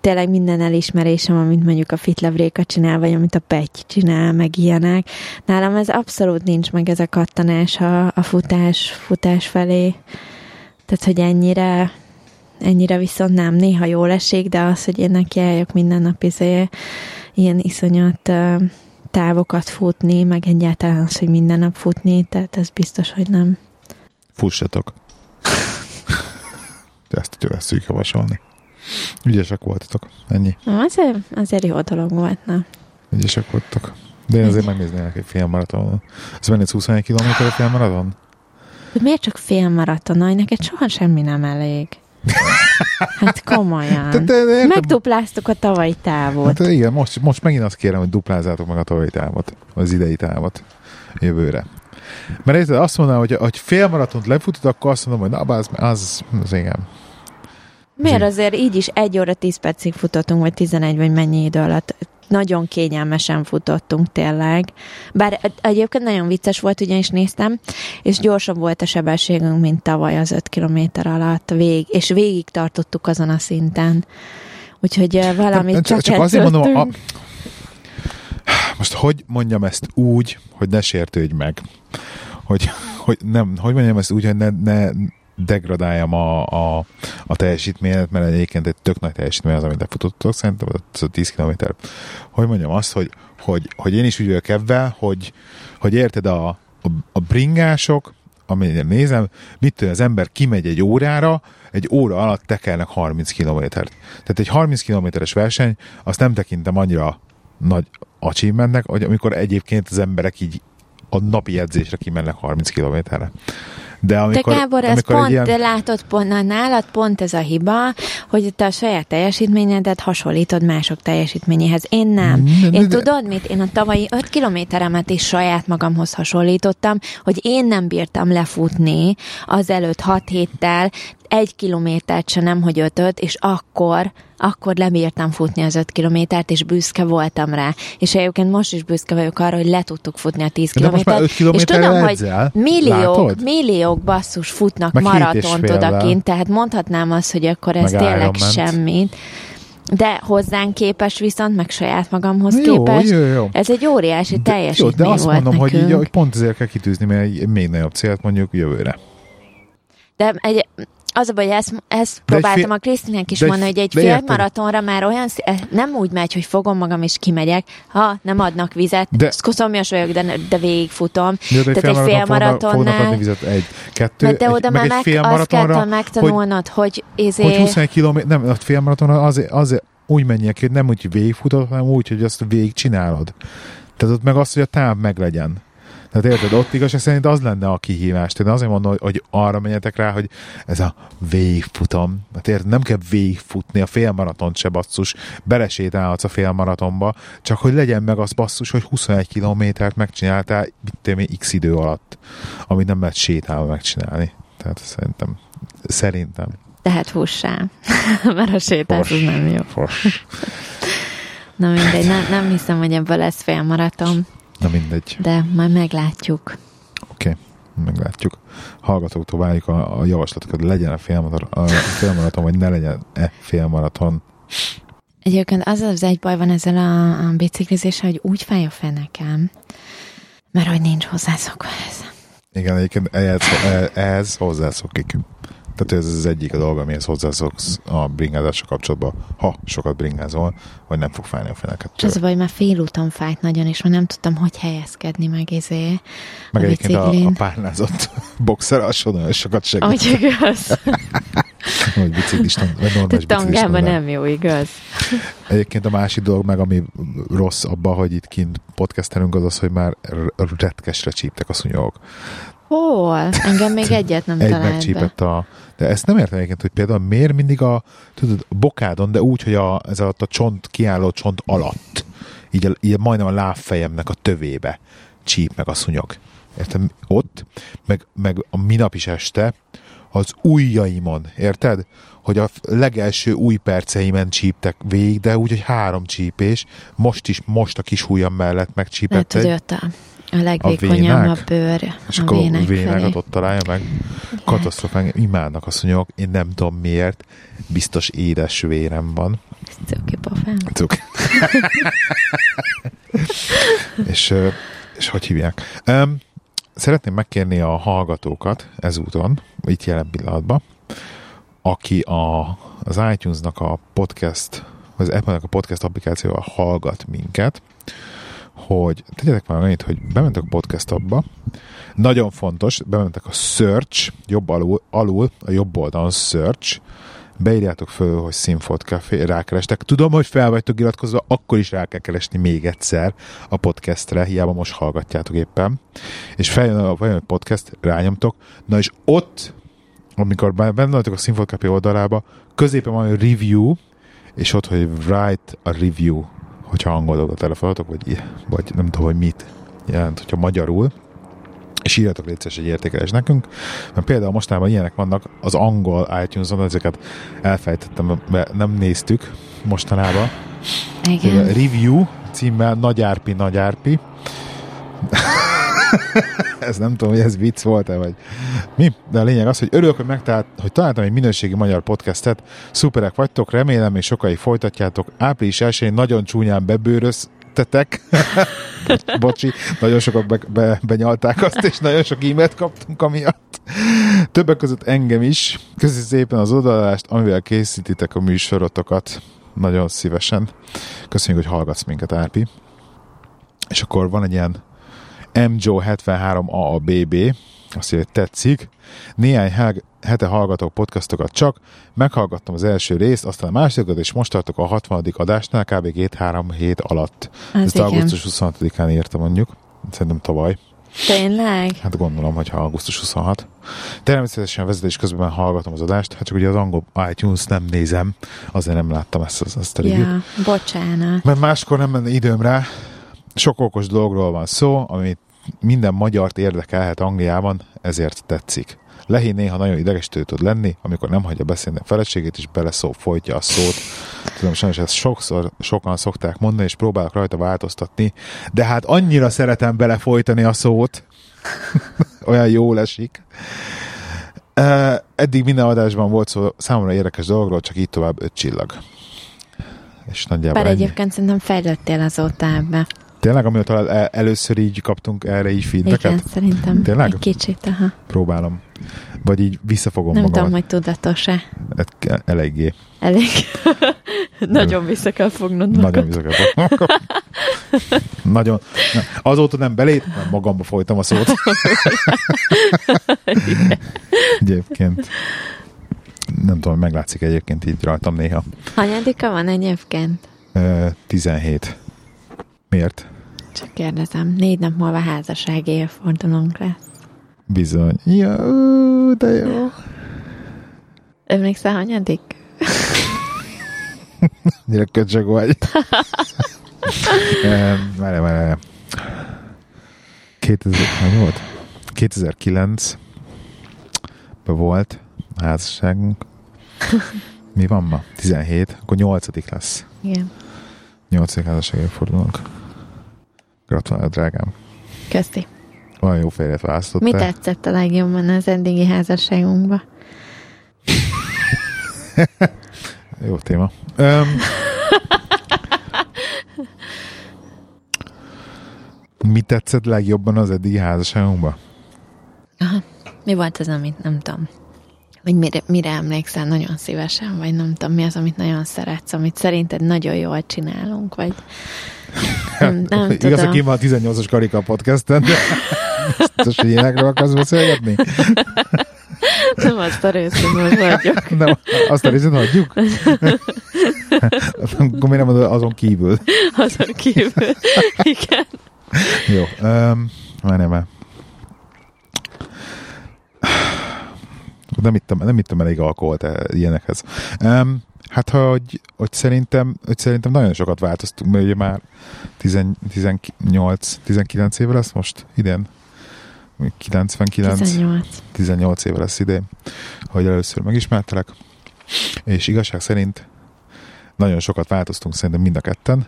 tényleg minden elismerésem, amit mondjuk a Fitlevréka csinál, vagy amit a Petty csinál, meg ilyenek. Nálam ez abszolút nincs meg ez a kattanás a, a futás, futás felé. Tehát, hogy ennyire, ennyire viszont nem. Néha jól esik, de az, hogy én neki minden nap izé, ilyen iszonyat uh, távokat futni, meg egyáltalán az, hogy minden nap futni, tehát ez biztos, hogy nem. Fussatok. Ezt tudjuk javasolni. Ügyesek voltatok. Ennyi. Azért, azért jó dolog volt, na. Ügyesek voltak. De én azért megnéznék egy félmaraton. Ez menni 21 km a félmaraton? De miért csak félmaraton? Neked soha semmi nem elég. Hát komolyan. De, de, de, Megdupláztuk a tavalyi távot. Hát igen, most, most megint azt kérem, hogy duplázzátok meg a tavalyi távot, az idei távot jövőre. Mert érted, azt mondanám, hogy, hogy fél maratont lefutod, akkor azt mondom, hogy na, az, az, az igen. Miért azért így is egy óra tíz percig futottunk, vagy tizenegy, vagy mennyi idő alatt nagyon kényelmesen futottunk tényleg. Bár egyébként nagyon vicces volt, ugyanis néztem, és gyorsabb volt a sebességünk, mint tavaly az 5 kilométer alatt, vég, és végig tartottuk azon a szinten. Úgyhogy valamit csak, csak, csak azért mondom, a... most hogy mondjam ezt úgy, hogy ne sértődj meg. Hogy, hogy nem, hogy mondjam ezt úgy, hogy ne, ne, degradáljam a, a, a teljesítményet, mert egyébként egy tök nagy teljesítmény az, amit lefutottok, szerintem az 10 km. Hogy mondjam azt, hogy, hogy, hogy én is úgy vagyok ebben, hogy, hogy érted a, a, a bringások, amennyire nézem, mit tudom, az ember kimegy egy órára, egy óra alatt tekelnek 30 kilométert. Tehát egy 30 kilométeres verseny, azt nem tekintem annyira nagy achievementnek, hogy amikor egyébként az emberek így a napi edzésre kimennek 30 kilométerre. De De amikor, Gábor, ez pont, ilyen, de látod, pont, na, nálad pont ez a hiba, hogy te a saját teljesítményedet hasonlítod mások teljesítményéhez. Én nem. Nem, Én de- tudod mit? Én a tavalyi 5 kilométeremet is saját magamhoz hasonlítottam, hogy én nem bírtam lefutni az előtt 6 héttel, egy kilométert se nem, hogy ötöt, és akkor, akkor lebírtam futni az öt kilométert, és büszke voltam rá. És egyébként most is büszke vagyok arra, hogy le tudtuk futni a 10 De most már kilométert. és tudom, hogy edzel. milliók, Látod? milliók basszus futnak Meg maratont odakint, tehát mondhatnám azt, hogy akkor ez Meg tényleg semmit. De hozzánk képes viszont, meg saját magamhoz Jó, képest, jó, jó. ez egy óriási de, jó, teljesítmény de azt volt mondom, hogy, nekünk. így, hogy pont ezért kell kitűzni, mert egy még nagyobb célt mondjuk jövőre. De egy, az a baj, ezt, ezt próbáltam fél- a Krisztinek is de mondani, hogy egy de fél maratonra már olyan, eh, nem úgy megy, hogy fogom magam és kimegyek, ha nem adnak vizet, De- de, szkoszomjas vagyok, de, de végigfutom. Jó, de egy Tehát egy fél fognak adni vizet egy, kettő, de egy, oda meg egy meg, fél azt kell maratonra, hogy, megtanulnod, hogy, izé, hogy 21 km, nem, a fél maratonra azért, azért úgy menjek hogy nem úgy, végigfutod, hanem úgy, hogy azt végig csinálod. Tehát ott meg az, hogy a táv meglegyen. Tehát érted, ott igazság szerint az lenne a kihívás. Tehát azért mondom, hogy, hogy arra menjetek rá, hogy ez a végigfutam. Hát érted, nem kell végigfutni a félmaratont se basszus, belesétálhatsz a félmaratonba, csak hogy legyen meg az basszus, hogy 21 kilométert megcsináltál, mit x idő alatt, amit nem lehet sétálva megcsinálni. Tehát szerintem, szerintem. tehát fussál. mert a sétálsz, az Fos. nem jó. Fos. Na mindegy, nem, nem hiszem, hogy ebből lesz fél maraton, Na mindegy. de majd meglátjuk. Oké, okay. meglátjuk. Hallgatóktól várjuk a, a javaslatokat, legyen a félmaraton, a félmaraton, vagy ne legyen e félmaraton. Egyébként az az egy baj van ezzel a, a biciklizéssel, hogy úgy fáj a fenekem, mert hogy nincs hozzászokva ez. Igen, egyébként ehhez, ehhez hozzászokik. Tehát ez az egyik a dolga, amihez hozzászoksz a bringázással kapcsolatban, ha sokat bringázol, hogy nem fog fájni a feneket. És az a baj, már félúton fájt nagyon, és már nem tudtam, hogy helyezkedni meg izé Meg a egyébként a, a párnázott boxer alsó nagyon sokat segít, Ahogy igaz. hogy biciklisten, vagy normális biciklisten. tangában nem. jó, igaz? Egyébként a másik dolog meg, ami rossz abban, hogy itt kint podcastelünk, az az, hogy már retkesre csíptek a szúnyogok. Hol? Engem még egyet nem Egy megcsípett a... De ezt nem értem egyébként, hogy például miért mindig a, tudod, a bokádon, de úgy, hogy a, ez alatt a csont, kiálló csont alatt, így, a, így majdnem a lábfejemnek a tövébe csíp meg a szúnyog. Érted? Ott, meg, meg a minap is este az ujjaimon, érted? Hogy a legelső új perceimen csíptek végig, de úgy, hogy három csípés, most is, most a kis ujjam mellett Lehet, megcsípett hogy egy, a, a legvékonyabb a vénák? bőr és a akkor a vének vénákat felé. ott találja meg. Katasztrofán, imádnak a szúnyogok, én nem tudom miért, biztos édes vérem van. Cuki pofám. Cuk. és, és hogy hívják? Um, szeretném megkérni a hallgatókat ezúton, itt jelen pillanatban, aki a, az iTunes-nak a podcast, az Apple-nek a podcast applikációval hallgat minket, hogy tegyetek már annyit, hogy bementek a podcast abba, nagyon fontos, bementek a search, jobb alul, alul a jobb oldalon search, beírjátok föl, hogy Sinfot Café, rákerestek. Tudom, hogy fel vagytok iratkozva, akkor is rá kell keresni még egyszer a podcastre, hiába most hallgatjátok éppen. És feljön a, feljön a podcast, rányomtok, na és ott, amikor be- benne vagytok a Sinfot Café oldalába, középen van egy review, és ott, hogy write a review, hogyha angolul a telefonotok, vagy, vagy nem tudom, hogy mit jelent, hogyha magyarul, és írjatok légy szíves egy értékelés nekünk, mert például mostában ilyenek vannak az angol iTunes-on, ezeket elfejtettem, mert nem néztük mostanában. Igen. Review címmel Nagy Árpi, Nagy Árpi. ez nem tudom, hogy ez vicc volt-e, vagy mi, de a lényeg az, hogy örülök, hogy, megtalált, hogy találtam egy minőségi magyar podcastet, szuperek vagytok, remélem, és sokáig folytatjátok. Április 1 nagyon csúnyán bebőröztetek. Bocsi, nagyon sokat be, be, benyalták azt, és nagyon sok e-mailt kaptunk amiatt. Többek között engem is. Köszi szépen az odalást, amivel készítitek a műsorotokat. Nagyon szívesen. Köszönjük, hogy hallgatsz minket, Árpi. És akkor van egy ilyen MJO73AABB, azt mondja, hogy tetszik. Néhány há- hete hallgatok podcastokat csak, meghallgattam az első részt, aztán a másodikat, és most tartok a 60. adásnál, kb. 2-3 hét alatt. Az Ezt igen. augusztus 26-án írta mondjuk, szerintem tavaly. Tényleg? Hát gondolom, hogy ha augusztus 26. Természetesen vezetés közben hallgatom az adást, hát csak ugye az angol iTunes nem nézem, azért nem láttam ezt, ezt, a Ja, bocsánat. Mert máskor nem menne időm rá. Sok okos dologról van szó, amit minden magyart érdekelhet Angliában, ezért tetszik. Lehí néha nagyon idegesítő tud lenni, amikor nem hagyja beszélni a feleségét, és beleszó, folytja a szót. Tudom, sajnos ezt sokszor sokan szokták mondani, és próbálok rajta változtatni, de hát annyira szeretem belefolytani a szót, olyan jól esik. Eddig minden adásban volt szó számomra érdekes dologról, csak így tovább öt csillag. És nagyjából Bár ennyi. egyébként szerintem fejlődtél azóta ebbe. Tényleg, amióta el- először így kaptunk erre így feedbacket? Igen, szerintem Tényleg? egy kicsit, aha. Próbálom. Vagy így visszafogom Nem tudom, magamat. hogy tudatos-e. Eléggé. Elég. Nagyon vissza kell fognod magad. Nagyon visszafogom magam. Nagyon. Na, azóta nem belét, nem magamba folytam a szót. egyébként. Nem tudom, meglátszik egyébként így rajtam néha. Hanyadika van egyébként? Ö, 17. Miért? Csak kérdezem. Négy nap múlva házassági évfordulónk lesz. Bizony. Ja, de jó. Emlékszel, hanyadik? Gyere, köcsög vagy. Várj, várj, várj. 2000, hogy volt? 2009 ben volt a házasságunk. Mi van ma? 17, akkor 8 lesz. Igen. 8. házassági fordulónk. Gratulálok, drágám. Köszi. Olyan jó férjet választottál. Mi tetszett a legjobban az eddigi házasságunkba? Jó téma. Um, mi tetszett legjobban az eddigi házasságunkban? Aha. Mi volt az, amit nem tudom? Vagy mire, mire emlékszel nagyon szívesen, vagy nem tudom, mi az, amit nagyon szeretsz, amit szerinted nagyon jól csinálunk, vagy nem, nem Igaz, hogy tudom. van a 18-as Karika podcasten, de biztos, hogy ilyenekről akarsz beszélgetni? Nem azt a részemről vagyok. Nem, azt a részét hagyjuk? Akkor miért nem azon kívül? Azon kívül. Igen. Jó, um, már. Nem ittem, nem ittem elég alkoholt eh, ilyenekhez. Um, hát, hogy, hogy, szerintem, hogy szerintem nagyon sokat változtunk, mert ugye már 10, 18, 19 éve lesz most idén. 99, 18. 18 éve lesz idén, hogy először megismertelek, és igazság szerint nagyon sokat változtunk szerintem mind a ketten,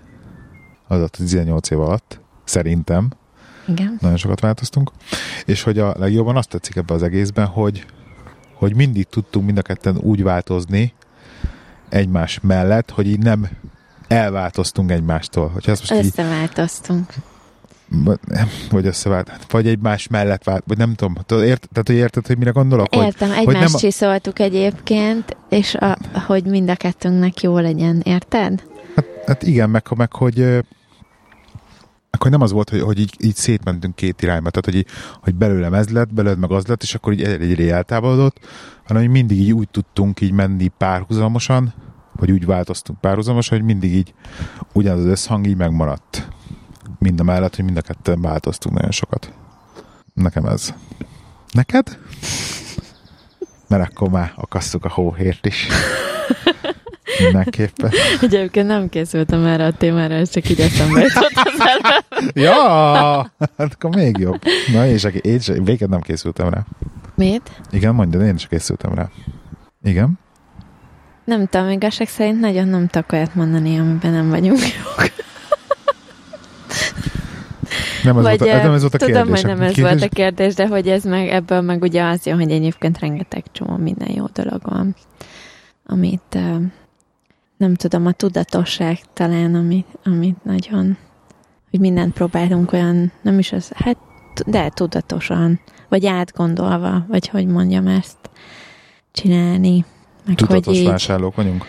az a 18 év alatt, szerintem, Igen. nagyon sokat változtunk, és hogy a legjobban azt tetszik ebbe az egészben, hogy, hogy mindig tudtunk mind a ketten úgy változni egymás mellett, hogy így nem elváltoztunk egymástól. Hogyha ezt most így, Összeváltoztunk. vagy összevált, vagy egymás mellett vált, vagy nem tudom, tudod, ért, tehát hogy érted, hogy mire gondolok? Értem, hogy, egymást hogy nem csiszoltuk egyébként, és a, hogy mind a kettőnknek jó legyen, érted? Hát igen, meg, meg hogy akkor nem az volt, hogy, hogy így, így szétmentünk két irányba, tehát hogy, így, hogy belőlem ez lett, belőled meg az lett, és akkor így egyre eltávolodott, hanem hogy mindig így úgy tudtunk így menni párhuzamosan, vagy úgy változtunk párhuzamosan, hogy mindig így ugyanaz az összhang így megmaradt. Mind a mellett, hogy mind a ketten változtunk nagyon sokat. Nekem ez. Neked? Mert akkor már akasszuk a hóhért is. Mindenképpen. Egyébként nem készültem erre a témára, ez csak így eszembe jutott az előbb. Ja, hát akkor még jobb. Na, én csak, én csak végig nem készültem rá. Mit? Igen, mondja, én is készültem rá. Igen? Nem tudom, igazság szerint nagyon nem tudok olyat mondani, amiben nem vagyunk jók. Nem ez, Vagy volt, a, nem ez volt a tudom, kérdés. hogy nem ez kérdés, volt a kérdés, de hogy ez meg, ebből meg ugye az jön, hogy egyébként rengeteg csomó minden jó dolog van, amit eh, nem tudom, a tudatosság talán, amit, amit nagyon, hogy mindent próbálunk olyan, nem is az, hát de tudatosan, vagy átgondolva, vagy hogy mondjam ezt, csinálni. Meg Tudatos hogy így, vásárlók vagyunk?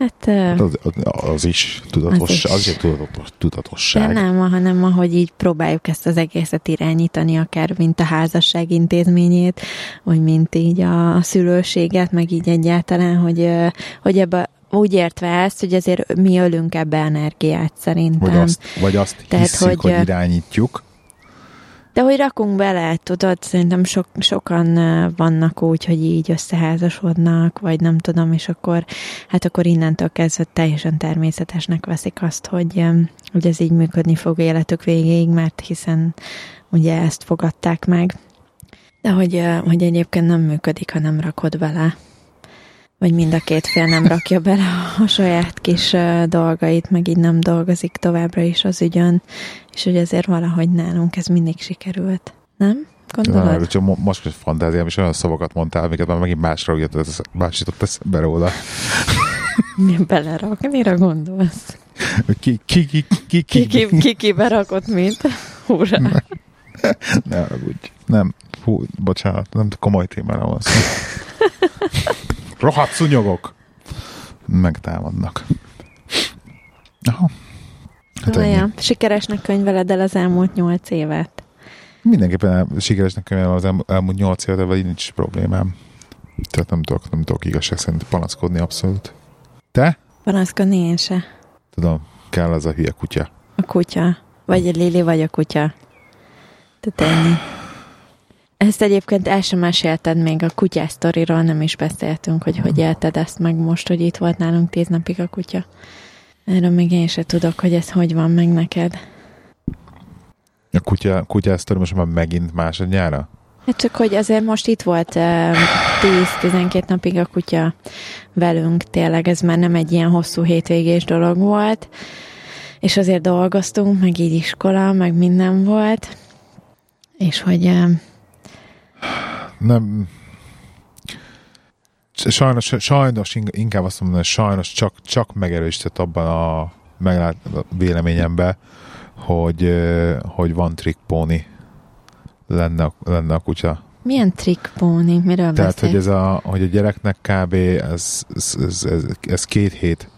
Hát, eh, Az, az, is tudatos, Az is. az is egy tudatos, De tudatosság. nem, hanem ahogy így próbáljuk ezt az egészet irányítani, akár mint a házasság intézményét, vagy mint így a, a szülőséget, meg így egyáltalán, hogy, hogy ebbe úgy értve ezt, hogy azért mi ölünk ebbe energiát szerintem. Vagy azt, vagy azt Tehát, hiszük, hogy, hogy irányítjuk, De hogy rakunk bele, tudod, szerintem sok, sokan vannak úgy, hogy így összeházasodnak, vagy nem tudom, és akkor, hát akkor innentől kezdve teljesen természetesnek veszik azt, hogy, hogy ez így működni fog életük végéig, mert hiszen ugye ezt fogadták meg. De hogy, hogy egyébként nem működik, ha nem rakod bele vagy mind a két fél nem rakja bele a saját kis dolgait, meg így nem dolgozik továbbra is az ügyön, és hogy ezért valahogy nálunk ez mindig sikerült. Nem? Gondolod? Csak most hogy fantáziám, és olyan szavakat mondtál, amiket már megint másra jött, más jutott eszembe róla. Mi belerak? Mire gondolsz? Ki, ki, ki, ki, ki, ki, ki, ki berakott mint? Húrá! nem, ne haragudj. Nem, hú, bocsánat, nem komoly témára van szó. Rohadt szúnyogok! Megtámadnak. Aha. Hát Olyan, sikeresnek könyveled el az elmúlt nyolc évet. Mindenképpen el, sikeresnek könyvelem az el, elmúlt nyolc évet, vagy nincs problémám. Tehát nem tudok, nem tudok igazság szerint panaszkodni abszolút. Te? Panaszkodni én se. Tudom, kell az a hülye kutya. A kutya. Vagy a Lili, vagy a kutya. Tehát ennyi. Ezt egyébként el sem mesélted még a kutyás sztoriról, nem is beszéltünk, hogy hogy élted ezt meg most, hogy itt volt nálunk tíz napig a kutya. Erről még én sem tudok, hogy ez hogy van meg neked. A kutya, kutyás sztori most már megint másodjára? Hát csak, hogy azért most itt volt uh, 10-12 napig a kutya velünk, tényleg ez már nem egy ilyen hosszú hétvégés dolog volt, és azért dolgoztunk, meg így iskola, meg minden volt, és hogy nem sajnos, sajnos inkább azt mondom, hogy sajnos csak, csak megerősített abban a meglát, véleményemben, hogy, hogy van trickpóni lenne, lenne a kutya. Milyen trickpóni? Miről Tehát, beszél? hogy, ez a, hogy a gyereknek kb. Ez, ez, ez, ez, ez két hét,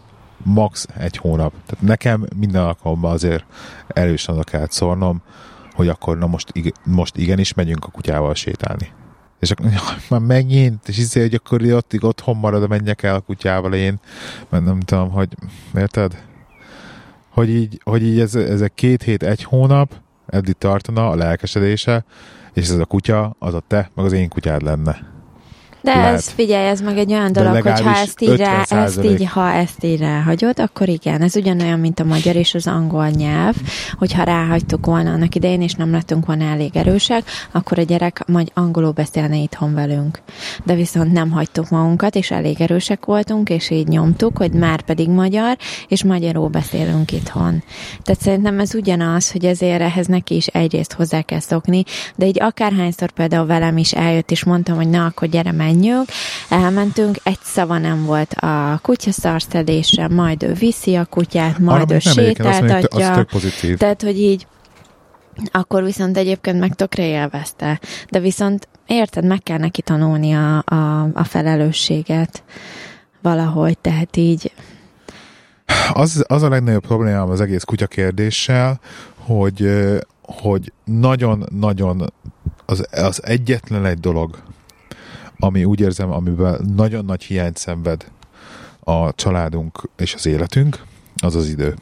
max. egy hónap. Tehát nekem minden alkalommal azért erősen oda kellett szórnom, hogy akkor na most, most igenis megyünk a kutyával sétálni. És akkor már megint, és izé, hogy akkor ott, otthon marad, menjek el a kutyával én, mert nem tudom, hogy érted? Hogy így, hogy így ez, ez egy két hét, egy hónap, eddig tartana a lelkesedése, és ez a kutya, az a te, meg az én kutyád lenne. De Lehet. ez, figyelj, ez meg egy olyan dolog, hogy ha ezt így, rá, ezt így, ha ezt így ráhagyod, akkor igen, ez ugyanolyan, mint a magyar és az angol nyelv, hogyha ráhagytuk volna annak idején, és nem lettünk volna elég erősek, akkor a gyerek majd angolul beszélne itthon velünk. De viszont nem hagytuk magunkat, és elég erősek voltunk, és így nyomtuk, hogy már pedig magyar, és magyarul beszélünk itthon. Tehát szerintem ez ugyanaz, hogy ezért ehhez neki is egyrészt hozzá kell szokni, de így akárhányszor például velem is eljött, és mondtam, hogy na, akkor gyere, menj menjünk, elmentünk, egy szava nem volt a kutyaszarszedésre, majd ő viszi a kutyát, majd Arra ő sétáltatja. Az, pozitív. Tehát, hogy így akkor viszont egyébként meg tökre élvezte. De viszont érted, meg kell neki tanulni a, a, a felelősséget valahogy, tehát így az, az a legnagyobb problémám az egész kutya kérdéssel, hogy, hogy nagyon-nagyon az, az egyetlen egy dolog, ami úgy érzem, amiben nagyon nagy hiányt szenved a családunk és az életünk, az az idő.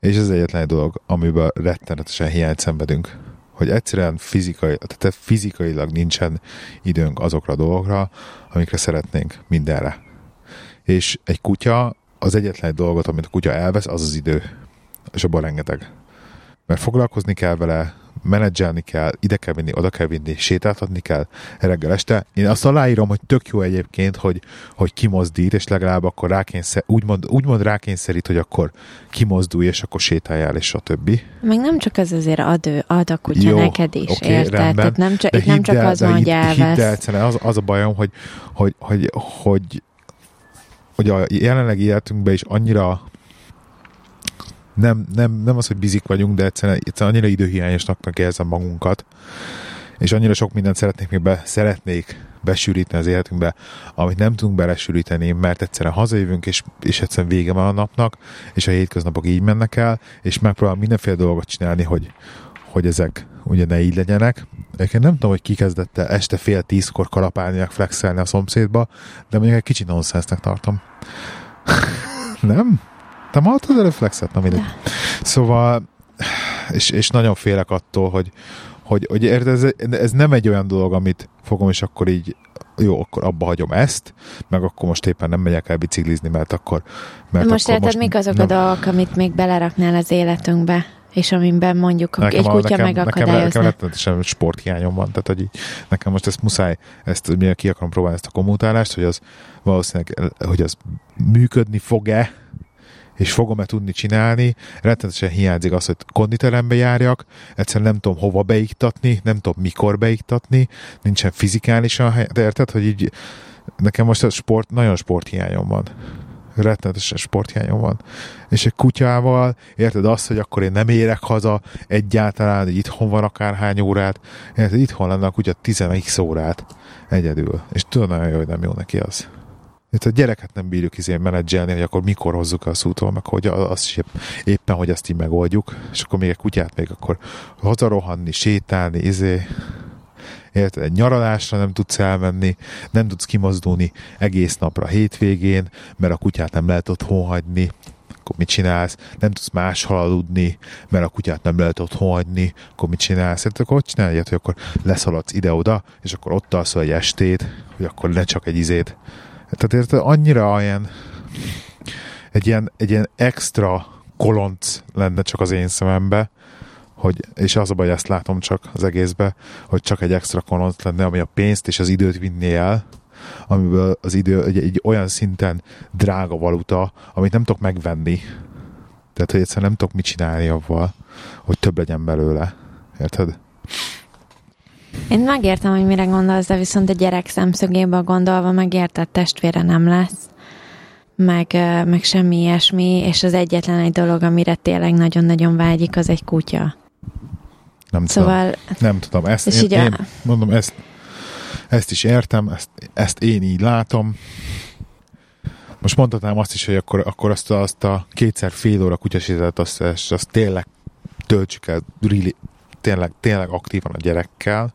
És ez egyetlen egy dolog, amiben rettenetesen hiányt szenvedünk. Hogy egyszerűen fizikai, tehát fizikailag nincsen időnk azokra a dolgokra, amikre szeretnénk mindenre. És egy kutya, az egyetlen egy dolgot, amit a kutya elvesz, az az idő. És abban rengeteg. Mert foglalkozni kell vele, menedzselni kell, ide kell vinni, oda kell vinni, sétáltatni kell reggel este. Én azt aláírom, hogy tök jó egyébként, hogy, hogy kimozdít, és legalább akkor rákényszer, úgymond, úgymond rákényszerít, hogy akkor kimozdulj, és akkor sétáljál, és a többi. Meg nem csak ez azért ad, ő, ad a kutya jó, neked is, okay, érted? Rendben. Tehát nem csak, itt nem csak el, az van, hogy elvesz. Hidd az, az a bajom, hogy, hogy, hogy, hogy, hogy a jelenlegi életünkben is annyira nem, nem, nem az, hogy bizik vagyunk, de egyszerűen, egyszerűen annyira időhiányosnak érzem magunkat, és annyira sok mindent szeretnék még be, szeretnék besűríteni az életünkbe, amit nem tudunk belesűríteni, mert egyszerűen hazajövünk, és, és egyszerűen vége van a napnak, és a hétköznapok így mennek el, és megpróbál mindenféle dolgot csinálni, hogy, hogy ezek ugye ne így legyenek. Egyébként nem tudom, hogy ki kezdett este fél tízkor kalapálni, flexelni a szomszédba, de mondjuk egy kicsit nonsensnek tartom. nem? Te ma az előflexet? Na mindegy. Szóval, és, és nagyon félek attól, hogy, hogy, hogy érted, ez, ez nem egy olyan dolog, amit fogom, és akkor így jó, akkor abba hagyom ezt, meg akkor most éppen nem megyek el biciklizni, mert akkor... Mert most akkor érted, most mik azok nem... a dolgok, amit még beleraknál az életünkbe? és amiben mondjuk nekem, egy kutya nekem, megakadályozna. Nekem, nekem rettenetesen sporthiányom van, tehát hogy így, nekem most ezt muszáj, ezt hogy ki akarom próbálni ezt a kommutálást, hogy az valószínűleg, hogy az működni fog-e, és fogom-e tudni csinálni, rettenetesen hiányzik az, hogy konditerembe járjak, egyszerűen nem tudom hova beiktatni, nem tudom mikor beiktatni, nincsen fizikálisan hely, de érted, hogy így nekem most a sport, nagyon sporthiányom van rettenetesen sporthiányom van. És egy kutyával, érted azt, hogy akkor én nem érek haza egyáltalán, hogy itthon van akárhány órát, érted, itthon lenne a kutya 10 órát egyedül. És tudom nagyon jó, hogy nem jó neki az. Itt a gyereket nem bírjuk izé menedzselni, hogy akkor mikor hozzuk a szútól, meg hogy azt is éppen, hogy azt így megoldjuk, és akkor még egy kutyát még akkor hazarohanni, sétálni, izé, érted? Egy nyaralásra nem tudsz elmenni, nem tudsz kimozdulni egész napra hétvégén, mert a kutyát nem lehet otthon hagyni, akkor mit csinálsz? Nem tudsz máshol aludni, mert a kutyát nem lehet otthon hagyni, akkor mit csinálsz? Hát akkor ott csinálj hogy akkor leszaladsz ide-oda, és akkor ott alszol egy estét, hogy akkor ne csak egy izét. Tehát érted, annyira olyan egy ilyen, egy ilyen extra kolonc lenne csak az én szemembe, hogy, és az a baj, ezt látom csak az egészbe, hogy csak egy extra konont lenne, ami a pénzt és az időt vinné el, amiből az idő egy, egy olyan szinten drága valuta, amit nem tudok megvenni. Tehát, hogy egyszerűen nem tudok mit csinálni avval, hogy több legyen belőle. Érted? Én megértem, hogy mire gondolsz, de viszont a gyerek szemszögéből gondolva megértett testvére nem lesz, meg, meg semmi ilyesmi, és az egyetlen egy dolog, amire tényleg nagyon-nagyon vágyik, az egy kutya. Nem szóval, tudom. Nem tudom. Ezt, és én, én, mondom, ezt, ezt is értem, ezt, ezt én így látom. Most mondhatnám azt is, hogy akkor, akkor azt, a, azt a kétszer fél óra kutyasétet, azt, azt, azt tényleg töltsük el really, tényleg, tényleg aktívan a gyerekkel,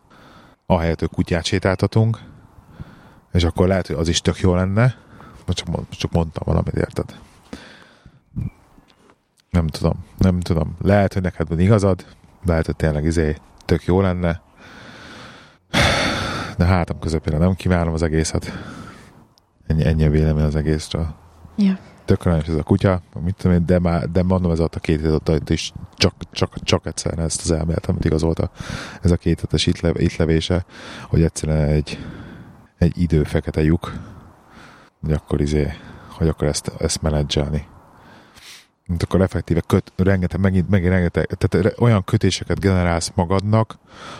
ahelyett, hogy kutyát sétáltatunk, és akkor lehet, hogy az is tök jó lenne. Most csak, csak mondtam valamit, érted? Nem tudom, nem tudom. Lehet, hogy neked van igazad, lehet, hogy tényleg izé tök jó lenne, de hátam közepére nem kívánom az egészet. Ennyi, ennyi a vélemény az egészről. Ja. Tökre ez a kutya, mit tudom én, de, már, de mondom, ez ott a két hét ott is csak, csak, csak egyszer ezt az elmélet, amit igazolta ez a két hetes itt, lev, itt levése, hogy egyszerűen egy, egy idő fekete lyuk, hogy akkor izé, hogy akkor ezt, ezt menedzselni mint akkor effektíve köt, rengeteg, megint, megint rengeteg, tehát olyan kötéseket generálsz magadnak,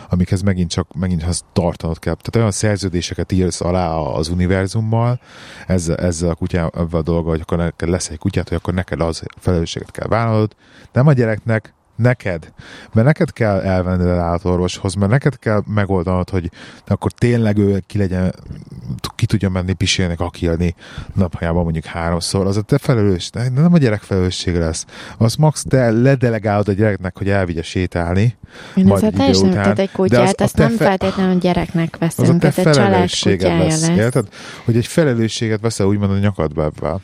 amikhez megint csak, megint az tartanod kell. Tehát olyan szerződéseket írsz alá az univerzummal, ezzel, ezzel a kutyával a dolga, hogy akkor neked lesz egy kutyát, hogy akkor neked az felelősséget kell vállalod. Nem a gyereknek, neked, mert neked kell elvenni az állatorvoshoz, mert neked kell megoldanod, hogy akkor tényleg ő ki legyen, ki tudja menni pisilni, akilni napjában mondjuk háromszor, az a te felelős, nem a gyerek felelősség lesz. Az max te ledelegálod a gyereknek, hogy elvigye sétálni. Én majd idő után, tehát egy kutyát, azt nem fe... feltétlenül gyereknek veszünk, az a te felelősséged lesz, lesz. Érted? Hogy egy felelősséget veszel úgymond a nyakadba ebben.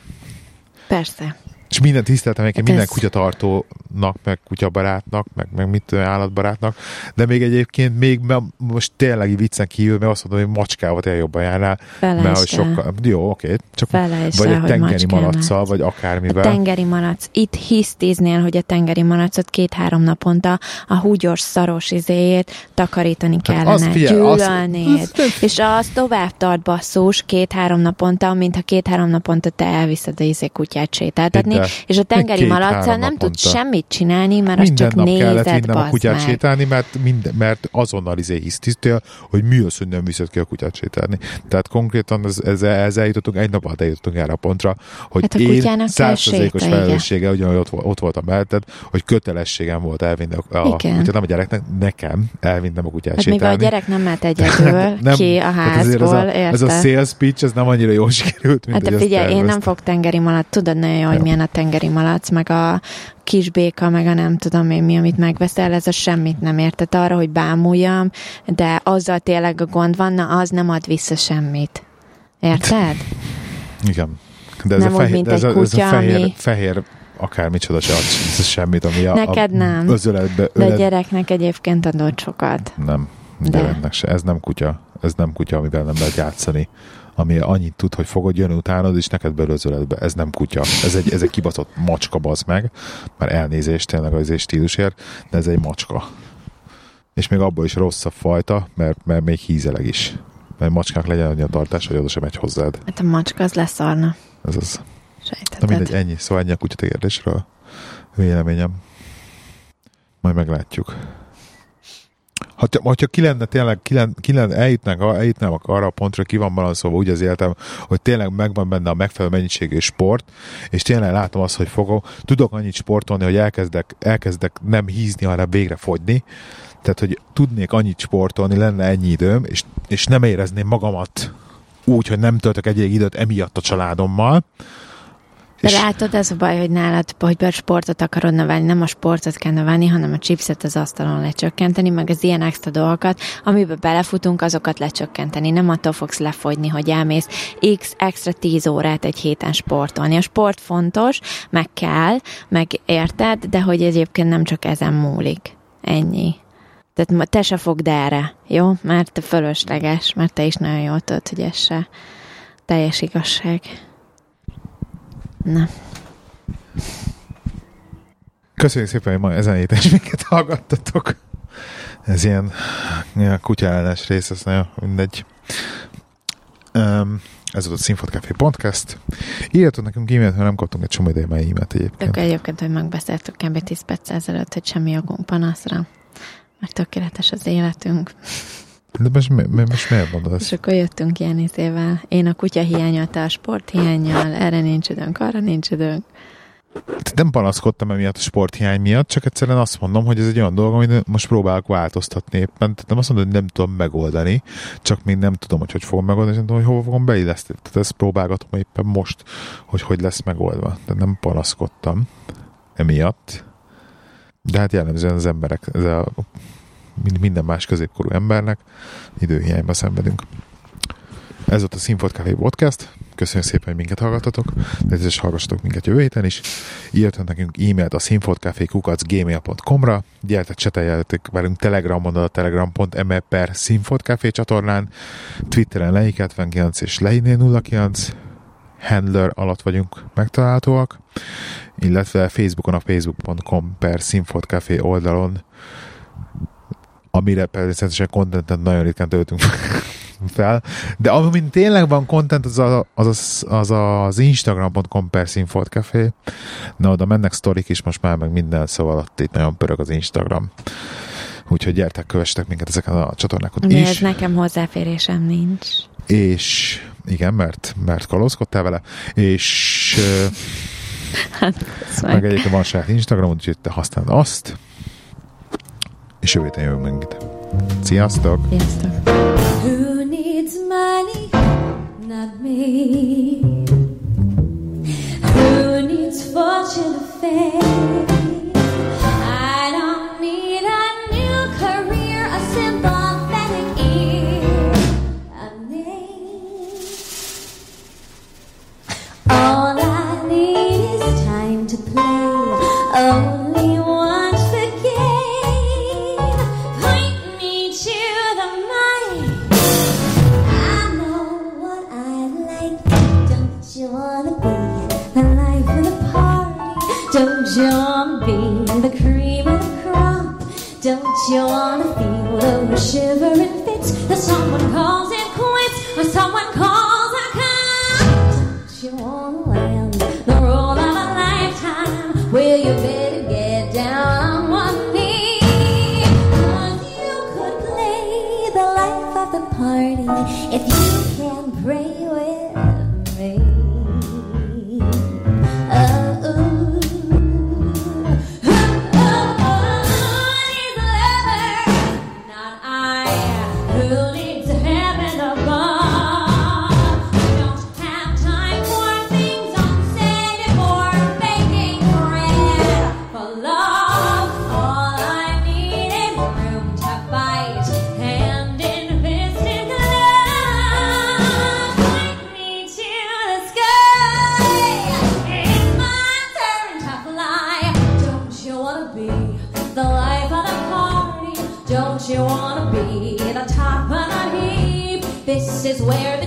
Persze. És minden tiszteltem hát minden ez... kutyatartónak, meg kutyabarátnak, meg, meg mit állatbarátnak, de még egyébként még most tényleg viccen kívül, mert azt mondom, hogy macskával tényleg jobban járnál, Felejtsd mert hogy sokkal, jó, oké, csak Felejtsd vagy egy tengeri malaccal, vagy akármivel. A tengeri malac. Itt hisztíznél, hogy a tengeri malacot két-három naponta a húgyos szaros izéjét takarítani hát kellene, hát gyűlölnéd, az, és az tovább tart basszus két-három naponta, mintha két-három naponta te elviszed a izé kutyát sétáltatni, és a tengeri malaccal nem tud semmit csinálni, mert Minden az csak nap kellett vinnem a kutyát meg. sétálni, mert, mind, mert azonnal izé hisztisztél, hogy mi az, hogy nem viszed ki a kutyát sétálni. Tehát konkrétan ez, ez, ez eljutottunk, egy nap alatt eljutottunk erre a pontra, hogy hát a én százszerzékos felelőssége, ugyanúgy ott, ott voltam melletted, hogy kötelességem volt elvinni a, a kutyát, nem a gyereknek, nekem elvinnem a kutyát hát sétálni. mivel a gyerek nem mehet egyedül nem, ki a házból, ez a, ez a sales pitch, ez nem annyira jól sikerült, mint Hát figyelj, én nem fog tengeri malac, tudod nagyon jó, hogy milyen a tengeri malac, meg a kisbéka, meg a nem tudom én mi, amit megveszel, ez a semmit nem értet arra, hogy bámuljam, de azzal tényleg a gond van, na az nem ad vissza semmit. Érted? Igen. De ez, nem a, fehér, úgy, ez, a, kutya, ez a fehér, ami... fehér akár micsoda se ad semmit, ami a, Neked nem. özöletbe De a gyereknek egyébként adott sokat. Nem, De. gyereknek se. Ez nem kutya. Ez nem kutya, amivel nem lehet játszani. Ami annyit tud, hogy fogod jönni utánad, és neked belőle az öletbe. Ez nem kutya. Ez egy, ez egy kibaszott macska, bazd meg. Már elnézést tényleg az stílusért, de ez egy macska. És még abból is rossz a fajta, mert, mert még hízeleg is. Mert macskák legyen annyi a tartás, hogy oda sem megy hozzád. Hát a macska az leszarna. Ez az. Na Sejteted. mindegy, ennyi. Szóval ennyi a kutyategérlésről. Véleményem. Majd meglátjuk. Ha, hogyha ki lenne tényleg, ki lenne, ki lenne, eljutnánk, eljutnánk arra a pontra, ki van balanszolva úgy az életem, hogy tényleg megvan benne a megfelelő mennyiségű sport, és tényleg látom azt, hogy fogom, tudok annyit sportolni, hogy elkezdek, elkezdek nem hízni, hanem végre fogyni. Tehát, hogy tudnék annyit sportolni, lenne ennyi időm, és, és nem érezném magamat úgy, hogy nem töltök egy időt emiatt a családommal. De És- látod, ez a baj, hogy nálad, hogy sportot akarod növelni, nem a sportot kell növelni, hanem a chipset az asztalon lecsökkenteni, meg az ilyen extra dolgokat, amiben belefutunk, azokat lecsökkenteni. Nem attól fogsz lefogyni, hogy elmész x extra 10 órát egy héten sportolni. A sport fontos, meg kell, meg érted, de hogy egyébként nem csak ezen múlik. Ennyi. Tehát te se fogd erre, jó? Mert te fölösleges, mert te is nagyon jól tudod, hogy ez se teljes igazság. Na. Köszönjük szépen, hogy ma ezen héten is minket hallgattatok. Ez ilyen, ilyen kutyaellenes rész, ez nagyon mindegy. Um, ez volt a Színfot Café Podcast. Írjatok nekünk e-mailt, mert nem kaptunk egy csomó ideje már e-mailt egyébként. Tök egyébként, hogy megbeszéltük kb. 10 perc ezelőtt, hogy semmi jogunk panaszra. Mert tökéletes az életünk. De most, mi, most miért mondod És ezt? akkor jöttünk ilyen izével. Én a kutya hiányal, te a sport hiányjal, erre nincs időnk, arra nincs időnk. Nem panaszkodtam emiatt a sporthiány miatt, csak egyszerűen azt mondom, hogy ez egy olyan dolog, amit most próbálok változtatni éppen. Tehát nem azt mondom, hogy nem tudom megoldani, csak még nem tudom, hogy hogy fogom megoldani, és nem tudom, hogy hova fogom beilleszteni. Tehát ezt próbálgatom éppen most, hogy hogy lesz megoldva. Tehát nem panaszkodtam emiatt. De hát jellemzően az emberek, ez a, mind- minden más középkorú embernek időhiányba szenvedünk. Ez volt a Színfolt Café Podcast. Köszönjük szépen, hogy minket. De és hallgassatok minket jövő héten is. Írjatok nekünk e-mailt a színfoltcafé.gmail.com-ra. Gyertek, cseteljetek velünk Telegramon, a telegram.me per színfoltcafé csatornán. Twitteren leik79 és lehinél 09 handler alatt vagyunk megtalálhatóak, illetve Facebookon a facebook.com per színfoltcafé oldalon amire természetesen contentet nagyon ritkán töltünk fel, de amin tényleg van content, az a, az, az, az, az instagram.com per színfoltcafé. Na, oda mennek sztorik is most már, meg minden, szóval ott itt nagyon pörög az Instagram. Úgyhogy gyertek, kövessetek minket ezeken a csatornákon ez is. nekem hozzáférésem nincs. És igen, mert, mert kalózkodtál vele, és Hát, meg egyébként van saját Instagramod, úgyhogy te használd azt. És jövő héten jövünk megint. Sziasztok! Sziasztok. Who needs money? Not me. Who needs fortune or fame? Wanna be the cream of the crop? Don't you wanna feel those shivering fits that someone calls it quits or someone calls a cop? Don't you wanna land the role of a lifetime? Well, you better get down on one knee. 'Cause you could play the life of the party if you can pray This is where